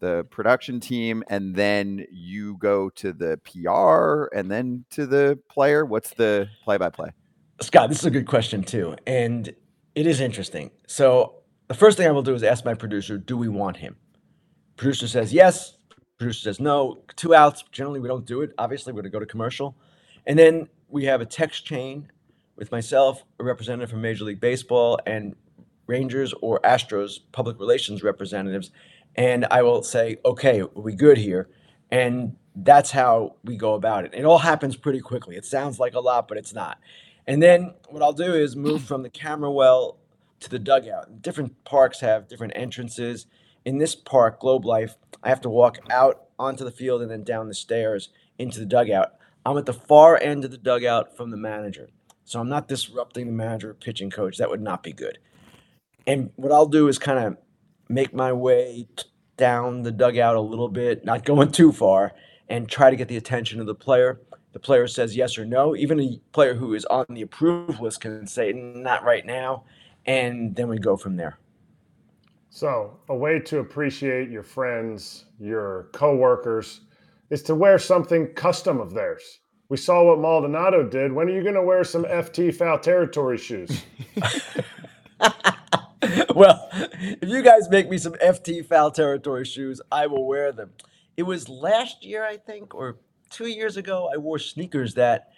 the production team and then you go to the PR and then to the player? What's the play by play? Scott, this is a good question, too. And it is interesting. So, the first thing I will do is ask my producer, do we want him? Producer says yes. Producer says no. Two outs. Generally, we don't do it. Obviously, we're going to go to commercial. And then we have a text chain with myself, a representative from Major League Baseball, and Rangers or Astros public relations representatives. And I will say, okay, are we good here? And that's how we go about it. It all happens pretty quickly. It sounds like a lot, but it's not. And then what I'll do is move from the camera well to the dugout. Different parks have different entrances. In this park, Globe Life, I have to walk out onto the field and then down the stairs into the dugout. I'm at the far end of the dugout from the manager. So I'm not disrupting the manager or pitching coach. That would not be good. And what I'll do is kind of make my way down the dugout a little bit, not going too far, and try to get the attention of the player. The player says yes or no. Even a player who is on the approved list can say not right now, and then we go from there. So, a way to appreciate your friends, your coworkers, is to wear something custom of theirs. We saw what Maldonado did. When are you going to wear some FT foul territory shoes? well, if you guys make me some FT foul territory shoes, I will wear them. It was last year, I think, or two years ago, I wore sneakers that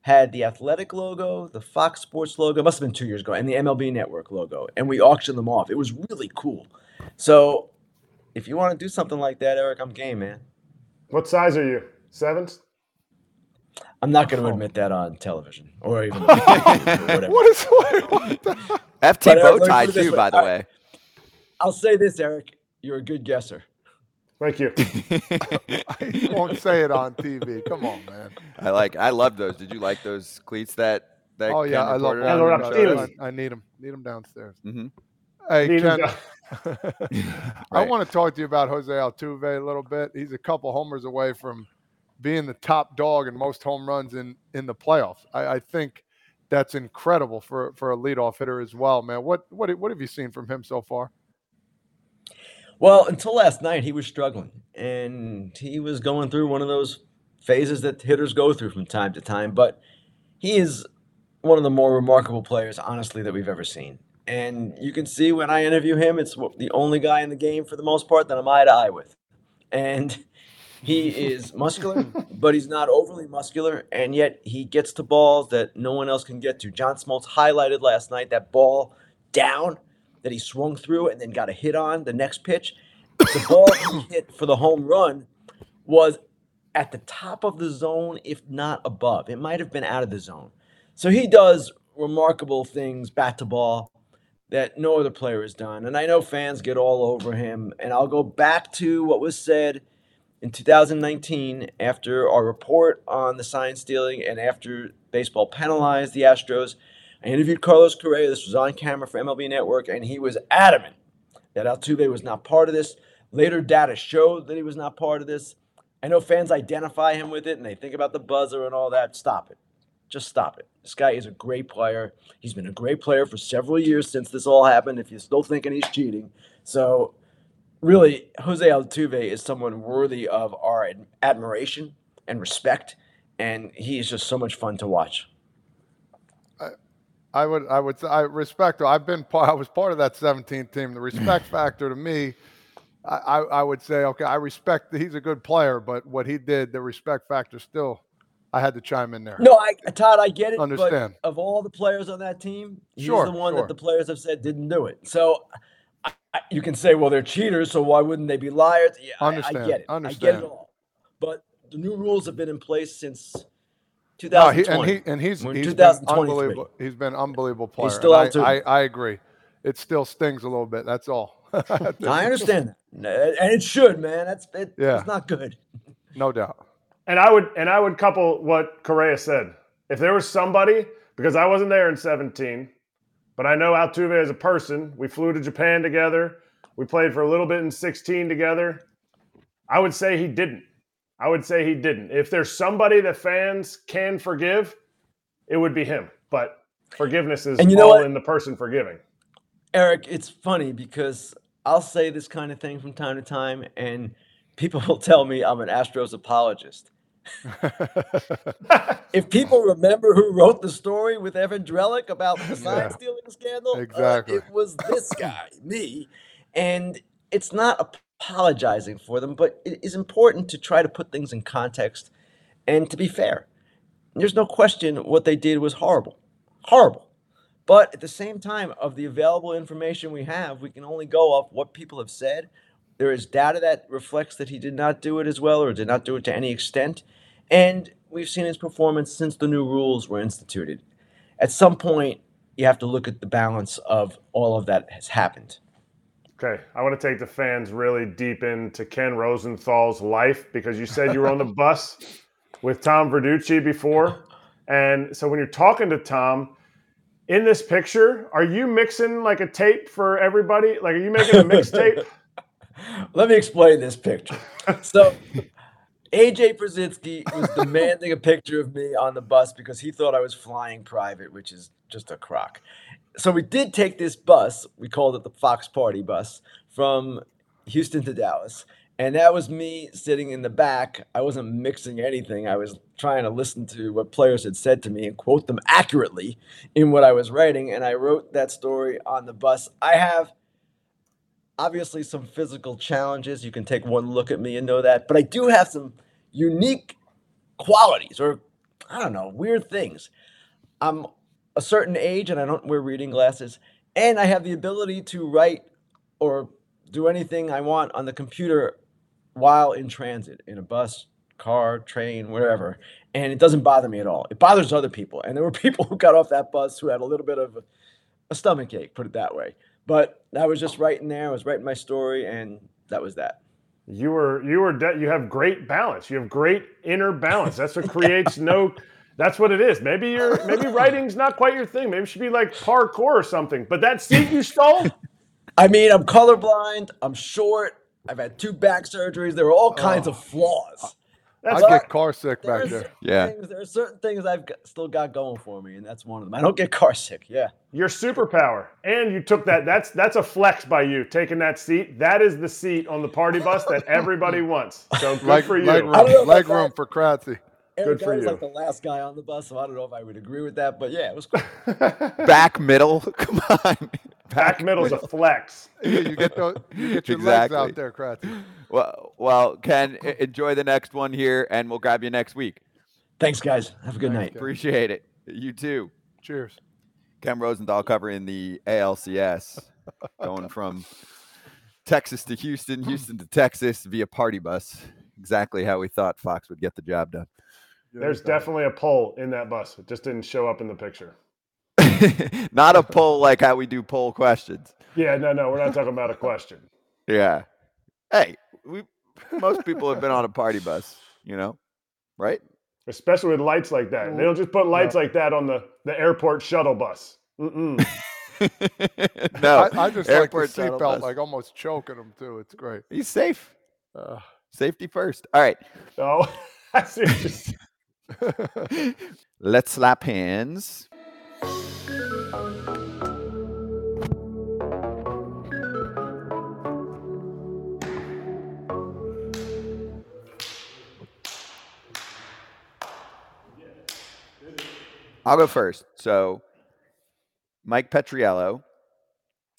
had the athletic logo, the Fox Sports logo, must have been two years ago, and the MLB Network logo, and we auctioned them off. It was really cool. So if you want to do something like that, Eric, I'm game, man. What size are you? Sevens? I'm not going to admit that on television or even or whatever. What is what, what the- FT But, bow tie put it this too, by the All way. right. I'll say this, Eric. You're a good guesser. Thank you. I won't say it on TV. Come on, man. I like. I love those. Did you like those cleats that? that Oh yeah, I love reported Yeah, on? they're walking up You around. showed us? steelers. I, I need them. Need them downstairs. Mhm. Hey, Need 'em Ken. down. I want to talk to you about Jose Altuve a little bit. He's a couple homers away from being the top dog in most home runs in in the playoffs. I, I think that's incredible for for a leadoff hitter as well, man. What what what have you seen from him so far? Well, until last night, he was struggling, and he was going through one of those phases that hitters go through from time to time. But he is one of the more remarkable players, honestly, that we've ever seen. And you can see when I interview him, it's the only guy in the game for the most part that I'm eye to eye with. And he is muscular, but he's not overly muscular, and yet he gets to balls that no one else can get to. John Smoltz highlighted last night that ball down that he swung through and then got a hit on the next pitch. The ball he hit for the home run was at the top of the zone, if not above. It might have been out of the zone. So he does remarkable things bat to ball that no other player has done. And I know fans get all over him. And I'll go back to what was said in 2019 after our report on the sign stealing and after baseball penalized the Astros. I interviewed Carlos Correa. This was on camera for MLB Network, and he was adamant that Altuve was not part of this. Later data showed that he was not part of this. I know fans identify him with it and they think about the buzzer and all that. Stop it. Just stop it. This guy is a great player. He's been a great player for several years since this all happened. If you're still thinking he's cheating, so really, Jose Altuve is someone worthy of our admiration and respect, and he is just so much fun to watch. I would I would I respect. I've been part. I was part of that 17 team. The respect factor to me, I, I I would say okay. I respect that he's a good player, but what he did, the respect factor still, I had to chime in there. No, I, Todd, I get it. Understand. But of all the players on that team, he's Sure, the one sure. that the players have said didn't do it. So I, I, you can say, well, they're cheaters, so why wouldn't they be liars? Yeah, I- I, get it. I get it all. But the new rules have been in place since No, he, 2020. and he and he's We're in he's been unbelievable. He's been unbelievable player. still out. I, I I agree. It still stings a little bit. That's all. I understand that, and it should, man. That's it, Yeah. It's not good. no doubt. And I would and I would couple what Correa said. If there was somebody, because I wasn't there in 17, but I know Altuve as a person. We flew to Japan together. We played for a little bit in 16 together. I would say he didn't. I would say he didn't. If there's somebody that fans can forgive, it would be him. But forgiveness is And you know all what? in the person forgiving. Eric, it's funny because I'll say this kind of thing from time to time, and people will tell me I'm an Astros apologist. If people remember who wrote the story with Evan Drellich about the sign Yeah. stealing scandal, uh, Exactly. it was this guy, me. And it's not apologizing for them, but it is important to try to put things in context and to be fair. There's no question what they did was horrible. Horrible. But at the same time, of the available information we have, we can only go off what people have said. There is data that reflects that he did not do it as well or did not do it to any extent. And we've seen his performance since the new rules were instituted. At some point, you have to look at the balance of all of that has happened. Okay, I want to take the fans really deep into Ken Rosenthal's life because you said you were on the bus with Tom Verducci before, And so when you're talking to Tom in this picture, are you mixing like a tape for everybody? Like, are you making a mixtape? Let me explain this picture. So, AJ Pierzynski was demanding a picture of me on the bus because he thought I was flying private, which is just a crock. So we did take this bus. We called it the Fox Party bus from Houston to Dallas. And that was me sitting in the back. I wasn't mixing anything. I was trying to listen to what players had said to me and quote them accurately in what I was writing. And I wrote that story on the bus. I have obviously some physical challenges. You can take one look at me and know that. But I do have some unique qualities or, I don't know, weird things. I'm a certain age and I don't wear reading glasses. And I have the ability to write or do anything I want on the computer while in transit, in a bus, car, train, wherever. And it doesn't bother me at all. It bothers other people. And there were people who got off that bus who had a little bit of a, stomach ache, put it that way. But I was just writing there. I was writing my story, and that was that. You were you were de- you have great balance. You have great inner balance. That's what creates no. That's what it is. Maybe you're maybe writing's not quite your thing. Maybe it should be like parkour or something. But that seat you stole. I mean, I'm colorblind. I'm short. I've had two back surgeries. There are all kinds Oh. of flaws. I get car sick back there. Yeah. things, there are certain things I've got, still got going for me, and that's one of them. I don't get car sick. Yeah. Your superpower, and you took that. That's that's a flex by you taking that seat. That is the seat on the party bus that everybody wants. So good Leg, for you. leg I don't know room, leg room for Kratzy. Eric, for I was you. like the last guy on the bus, so I don't know if I would agree with that, but yeah, it was cool. Back middle. Come on. Back middle's a flex. Yeah, you get those, you get your Exactly. legs out there, Kratzy. Well, well, Ken, enjoy the next one here, and we'll grab you next week. Thanks, guys. Have a good Thanks, night. Ken. Appreciate it. You too. Cheers. Ken Rosenthal covering the ALCS, going from Texas to Houston, Houston to Texas via party bus. Exactly how we thought Fox would get the job done. There's definitely a pole in that bus. It just didn't show up in the picture. Not a poll like how we do poll questions. Yeah, no, no, we're not talking about a question. Yeah. Hey, we most people have been on a party bus, you know, right? Especially with lights like that. They don't just put lights like that on the, the airport shuttle bus. Mm-mm. no, I, I just airport like the shuttle seatbelt, like almost choking them too. It's great. he's safe. Uh, Safety first. All right, Oh, I see what let's slap hands. I'll go first. So, Mike Petriello,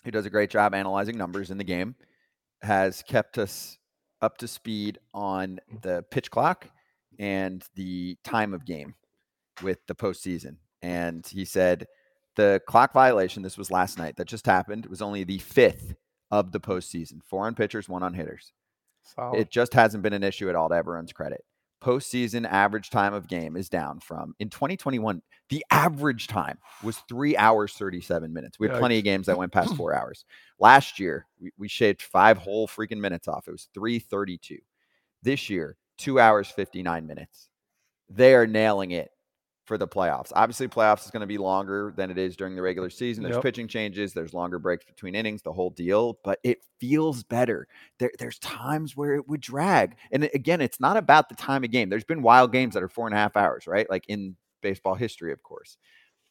who does a great job analyzing numbers in the game, has kept us up to speed on the pitch clock and the time of game with the postseason. And he said the clock violation, this was last night, that just happened, was only the fifth of the postseason. Four on pitchers, one on hitters. solid. It just hasn't been an issue at all to everyone's credit. Postseason average time of game is down from in 2021. The average time was three hours 37 minutes. We had plenty of games that went past four hours. Last year, we, we shaved five whole freaking minutes off. It was 332. This year, two hours 59 minutes. They are nailing it for the playoffs. Obviously, playoffs is going to be longer than it is during the regular season. There's Yep. pitching changes, there's longer breaks between innings, the whole deal, but it feels better. There, there's times where it would drag. And again, it's not about the time of game. There's been wild games that are four and a half hours, right? Like in baseball history, of course.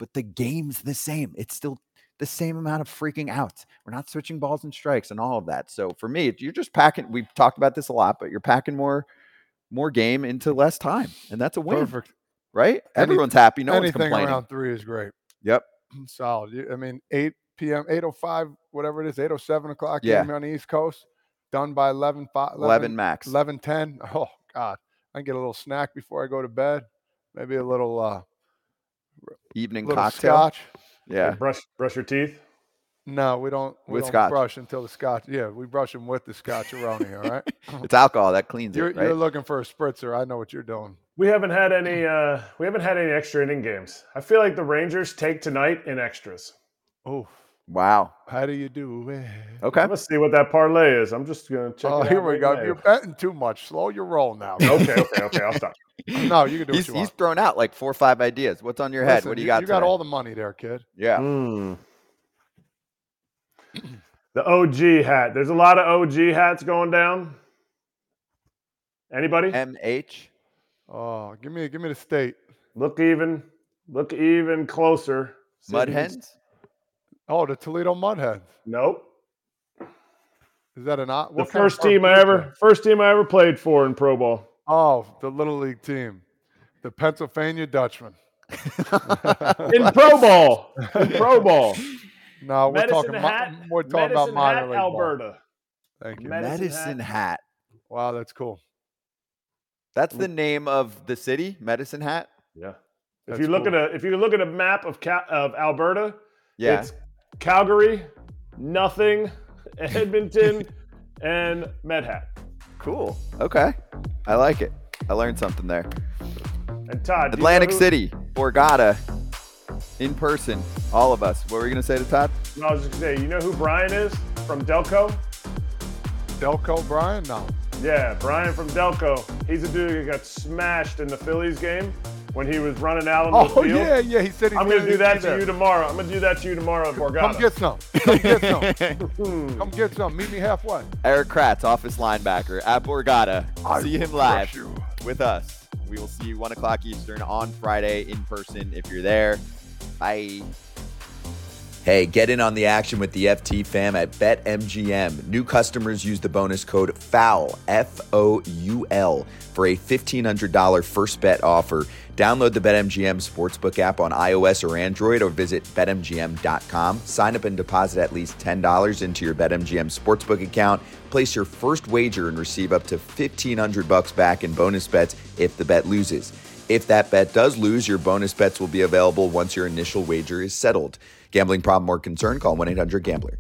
But the game's the same. It's still the same amount of freaking outs. We're not switching balls and strikes and all of that. So for me, you're just packing. We've talked about this a lot, but you're packing more, more game into less time, and that's a win, Perfect. Right? Any- Everyone's happy. No one's Anything complaining. around three is great. Yep. Solid. I mean, 8 p.m., 8.05, whatever it is, 8.07 o'clock Yeah. on the East Coast, done by 11, 5, 11 11, max. 11 10. Oh, God. I can get a little snack before I go to bed. Maybe a little, uh, Evening little cocktail. scotch. Yeah. Brush brush your teeth. No, we don't. We With don't scotch. brush until the scotch. Yeah, we brush them with the scotch around here. All right. It's alcohol that cleans you're, it, right? you're looking for a spritzer. I know what you're doing. We haven't had any uh we haven't had any extra inning games. I feel like the Rangers take tonight in extras. Oh, wow. how do you do it? Okay. Let's see what that parlay is. I'm just gonna check. Oh, it here we right go. now. You're betting too much. Slow your roll now. Okay, okay, okay. I'll stop. No, you can do what he's, you he's want. thrown out like four or five ideas. What's on your head? Listen, What do you got? You got today? all the money there, kid. yeah. Hmm. The OG hat. There's a lot of OG hats going down. Anybody? MH. Oh, give me give me the state. Look even. Look even closer. Mud Sydney's- hens. Oh, the Toledo Mudheads. Nope. Is that an o- The what kind of first team I ever is first team I ever played for in pro ball. Oh, the little league team, the Pennsylvania Dutchman. In pro ball. In pro ball. No, we're Medicine talking. mi- hat. we're talking about minor hat, league ball. Alberta. Thank you. Medicine Medicine hat. Wow, that's cool. That's the name of the city. Medicine Hat. Yeah. If you look cool. at a if you look at a map of Ca- of Alberta, Yeah. it's Calgary, nothing, Edmonton, and Medhat. Cool. Okay. I like it. I learned something there. And Todd, do you know Atlantic who- City, Borgata, in person, all of us. What were you gonna say to Todd? No, I was just gonna say, you know who Brian is from Delco? Delco Brian? No. Yeah, Brian from Delco. He's a dude who got smashed in the Phillies game when he was running out on the Oh field. yeah, yeah. He said he's I'm gonna do that to you tomorrow. I'm gonna do that to you tomorrow at Borgata. Come get some. Come get some. Come get some. Meet me halfway. Erik Kratz, office linebacker at Borgata. I see him live you. with us. We will see you one o'clock Eastern on Friday in person if you're there. Bye. Hey, get in on the action with the FT fam at BetMGM. New customers use the bonus code FOUL, F O U L, for a $1,500 first bet offer. Download the BetMGM Sportsbook app on iOS or Android or visit BetMGM.com. Sign up and deposit at least $10 into your BetMGM Sportsbook account. Place your first wager and receive up to 1500 bucks back in bonus bets if the bet loses. If that bet does lose, your bonus bets will be available once your initial wager is settled. Gambling problem or concern? Call 1 800 Gambler.